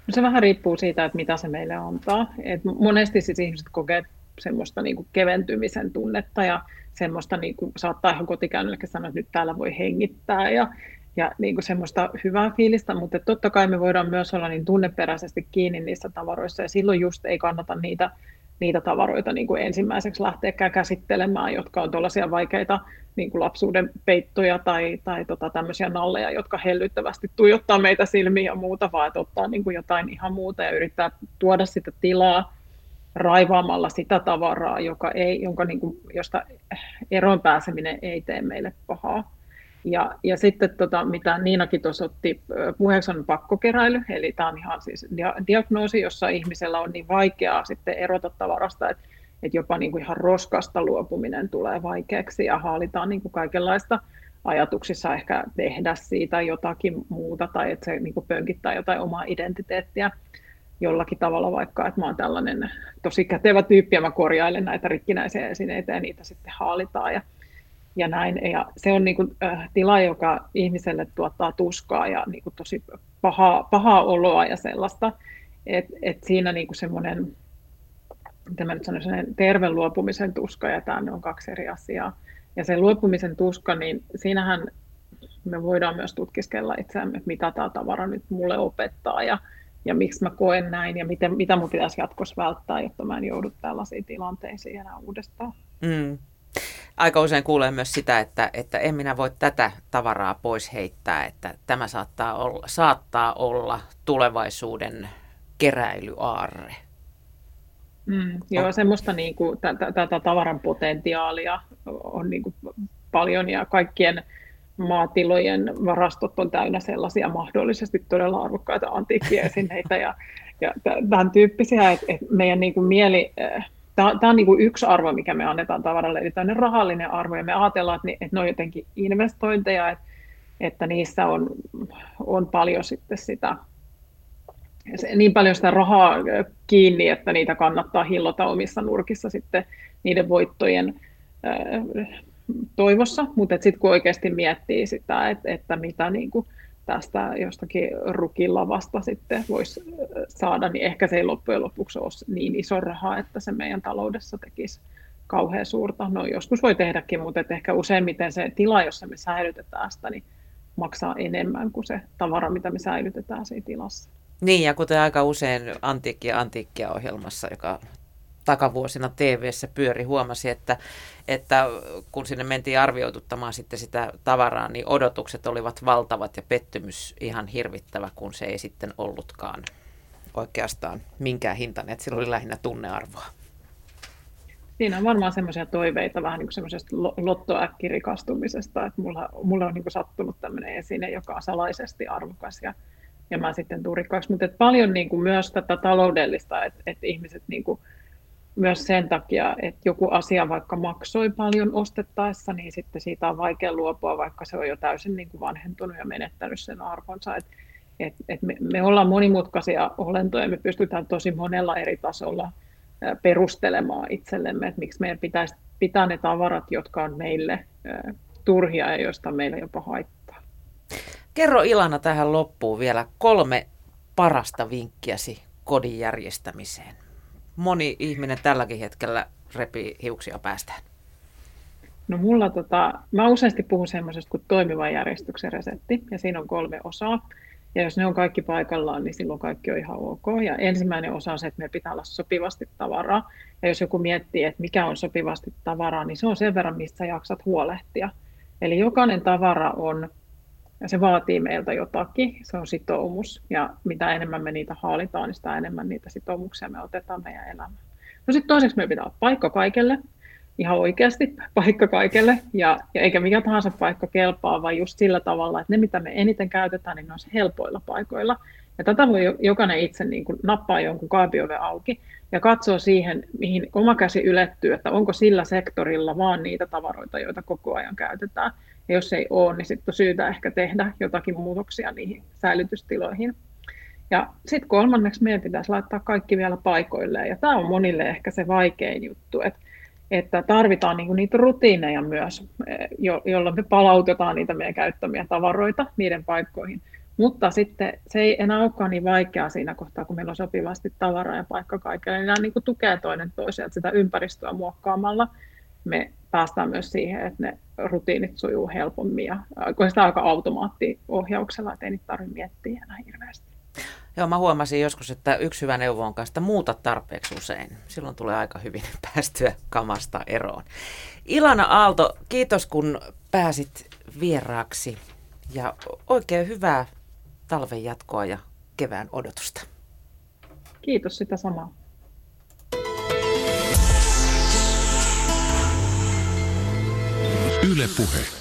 No se vähän riippuu siitä, että mitä se meille antaa. Et monesti siis ihmiset kokee semmoista niinku keventymisen tunnetta ja semmoista niinku, saattaa ihan kotikäynnillekin sanoa, että nyt täällä voi hengittää ja ja niin kuin semmoista hyvää fiilistä, mutta totta kai me voidaan myös olla niin tunneperäisesti kiinni niissä tavaroissa ja silloin just ei kannata niitä, niitä tavaroita niin kuin ensimmäiseksi lähteäkään käsittelemään, jotka on tuollaisia vaikeita niin kuin lapsuuden peittoja tai, tai tota, tämmöisiä nalleja, jotka hellyttävästi tuijottaa meitä silmiä ja muuta, vaan että ottaa niin kuin jotain ihan muuta ja yrittää tuoda sitä tilaa raivaamalla sitä tavaraa, joka ei, jonka, niin kuin, josta eroon pääseminen ei tee meille pahaa. Ja, ja sitten tota, mitä Niinakin tuossa otti puheeksi on pakkokeräily, eli tämä on ihan siis diagnoosi, jossa ihmisellä on niin vaikeaa sitten erota tavarasta, että, että jopa niin kuin ihan roskasta luopuminen tulee vaikeaksi ja haalitaan niin kuin kaikenlaista ajatuksissa ehkä tehdä siitä jotakin muuta tai että se niin kuin pönkittää jotain omaa identiteettiä jollakin tavalla vaikka, että mä oon tällainen tosi kätevä tyyppi ja mä korjailen näitä rikkinäisiä esineitä ja niitä sitten haalitaan. Ja ja näin. Ja se on niin kuin, äh, tila, joka ihmiselle tuottaa tuskaa ja niin kuin tosi pahaa, pahaa oloa ja sellaista. Et, et siinä niin kuin semmoinen, mitä mä nyt sanoisin, terve luopumisen tuska ja tämä on kaksi eri asiaa. Ja se luopumisen tuska, niin siinähän me voidaan myös tutkiskella itseämme, että mitä tämä tavara nyt mulle opettaa ja, ja miksi mä koen näin ja miten, mitä mun pitäisi jatkossa välttää, jotta mä en joudu tällaisiin tilanteisiin enää uudestaan. Mm aika usein kuulee myös sitä, että, että en minä voi tätä tavaraa pois heittää, että tämä saattaa olla, saattaa olla tulevaisuuden keräilyaarre. Mm, joo, semmoista niin kuin, tätä tavaran potentiaalia on niin kuin paljon ja kaikkien maatilojen varastot on täynnä sellaisia mahdollisesti todella arvokkaita antiikkiesineitä ja, ja tämän tyyppisiä, että, että meidän niin kuin mieli äh, tämä, on niin kuin yksi arvo, mikä me annetaan tavaralle, eli tämmöinen rahallinen arvo, ja me ajatellaan, että, että ne on jotenkin investointeja, että, että niissä on, on paljon sitten sitä, niin paljon sitä rahaa kiinni, että niitä kannattaa hillota omissa nurkissa sitten niiden voittojen toivossa, mutta sitten kun oikeasti miettii sitä, että, että mitä niin kuin tästä jostakin rukilavasta sitten voisi saada, niin ehkä se ei loppujen lopuksi ole niin iso raha, että se meidän taloudessa tekisi kauhean suurta. No joskus voi tehdäkin, mutta että ehkä useimmiten se tila, jossa me säilytetään sitä, niin maksaa enemmän kuin se tavara, mitä me säilytetään siinä tilassa. Niin, ja kuten aika usein Antiikkia Antiikkia ohjelmassa, joka takavuosina tv pyöri, huomasi, että, että kun sinne mentiin arvioituttamaan sitten sitä tavaraa, niin odotukset olivat valtavat ja pettymys ihan hirvittävä, kun se ei sitten ollutkaan oikeastaan minkään hintainen, että sillä oli lähinnä tunnearvoa. siinä on varmaan semmoisia toiveita vähän niin semmoisesta lottoäkkirikastumisesta, että mulla, mulla on niin sattunut tämmöinen esine, joka on salaisesti arvokas ja, ja mä sitten tuun rikkaaksi. Mutta paljon niin kuin myös tätä taloudellista, että, että ihmiset niin kuin, myös sen takia, että joku asia vaikka maksoi paljon ostettaessa, niin sitten siitä on vaikea luopua, vaikka se on jo täysin niin kuin vanhentunut ja menettänyt sen arvonsa. Et, et, et me, me ollaan monimutkaisia olentoja, me pystytään tosi monella eri tasolla perustelemaan itsellemme, että miksi meidän pitäisi pitää ne tavarat, jotka on meille turhia ja joista meillä jopa haittaa. Kerro Ilana tähän loppuun vielä kolme parasta vinkkiäsi kodin järjestämiseen. Moni ihminen tälläkin hetkellä repii hiuksia päästään. No mulla tota, mä useasti puhun semmoisesta kuin toimivan järjestyksen resepti, ja siinä on kolme osaa. Ja jos ne on kaikki paikallaan, niin silloin kaikki on ihan ok. Ja ensimmäinen osa on se, että meillä pitää olla sopivasti tavaraa. Ja jos joku miettii, että mikä on sopivasti tavaraa, niin se on sen verran, mistä jaksat huolehtia. Eli jokainen tavara on, ja se vaatii meiltä jotakin, se on sitoumus. Ja mitä enemmän me niitä haalitaan, niin sitä enemmän niitä sitoumuksia me otetaan meidän elämään. No sitten toiseksi meillä pitää olla paikka kaikelle ihan oikeasti paikka kaikelle, ja, ja eikä mikä tahansa paikka kelpaa, vaan just sillä tavalla, että ne, mitä me eniten käytetään, niin ne on helpoilla paikoilla. Ja tätä voi jokainen itse niin kuin nappaa jonkun kaapioven auki ja katsoo siihen, mihin oma käsi ylettyy, että onko sillä sektorilla vaan niitä tavaroita, joita koko ajan käytetään. Ja jos ei ole, niin sitten on syytä ehkä tehdä jotakin muutoksia niihin säilytystiloihin. Ja sitten kolmanneksi meidän pitäisi laittaa kaikki vielä paikoilleen. Ja tämä on monille ehkä se vaikein juttu, että että tarvitaan niin niitä rutiineja myös, eh, jo, jolla me palautetaan niitä meidän käyttämiä tavaroita niiden paikkoihin. Mutta sitten se ei enää olekaan niin vaikeaa siinä kohtaa, kun meillä on sopivasti tavaraa ja paikka kaikille. Nämä niin tukee toinen toisiaan, sitä ympäristöä muokkaamalla me päästään myös siihen, että ne rutiinit sujuu helpommin ja kun sitä aika automaattiohjauksella, että ei niitä tarvitse miettiä enää hirveästi. Joo, mä huomasin joskus, että yksi hyvä neuvo on kanssa, että muuta tarpeeksi usein. Silloin tulee aika hyvin päästyä kamasta eroon. Ilana Aalto, kiitos kun pääsit vieraaksi ja oikein hyvää talven jatkoa ja kevään odotusta. Kiitos sitä samaa. Yle Puhe.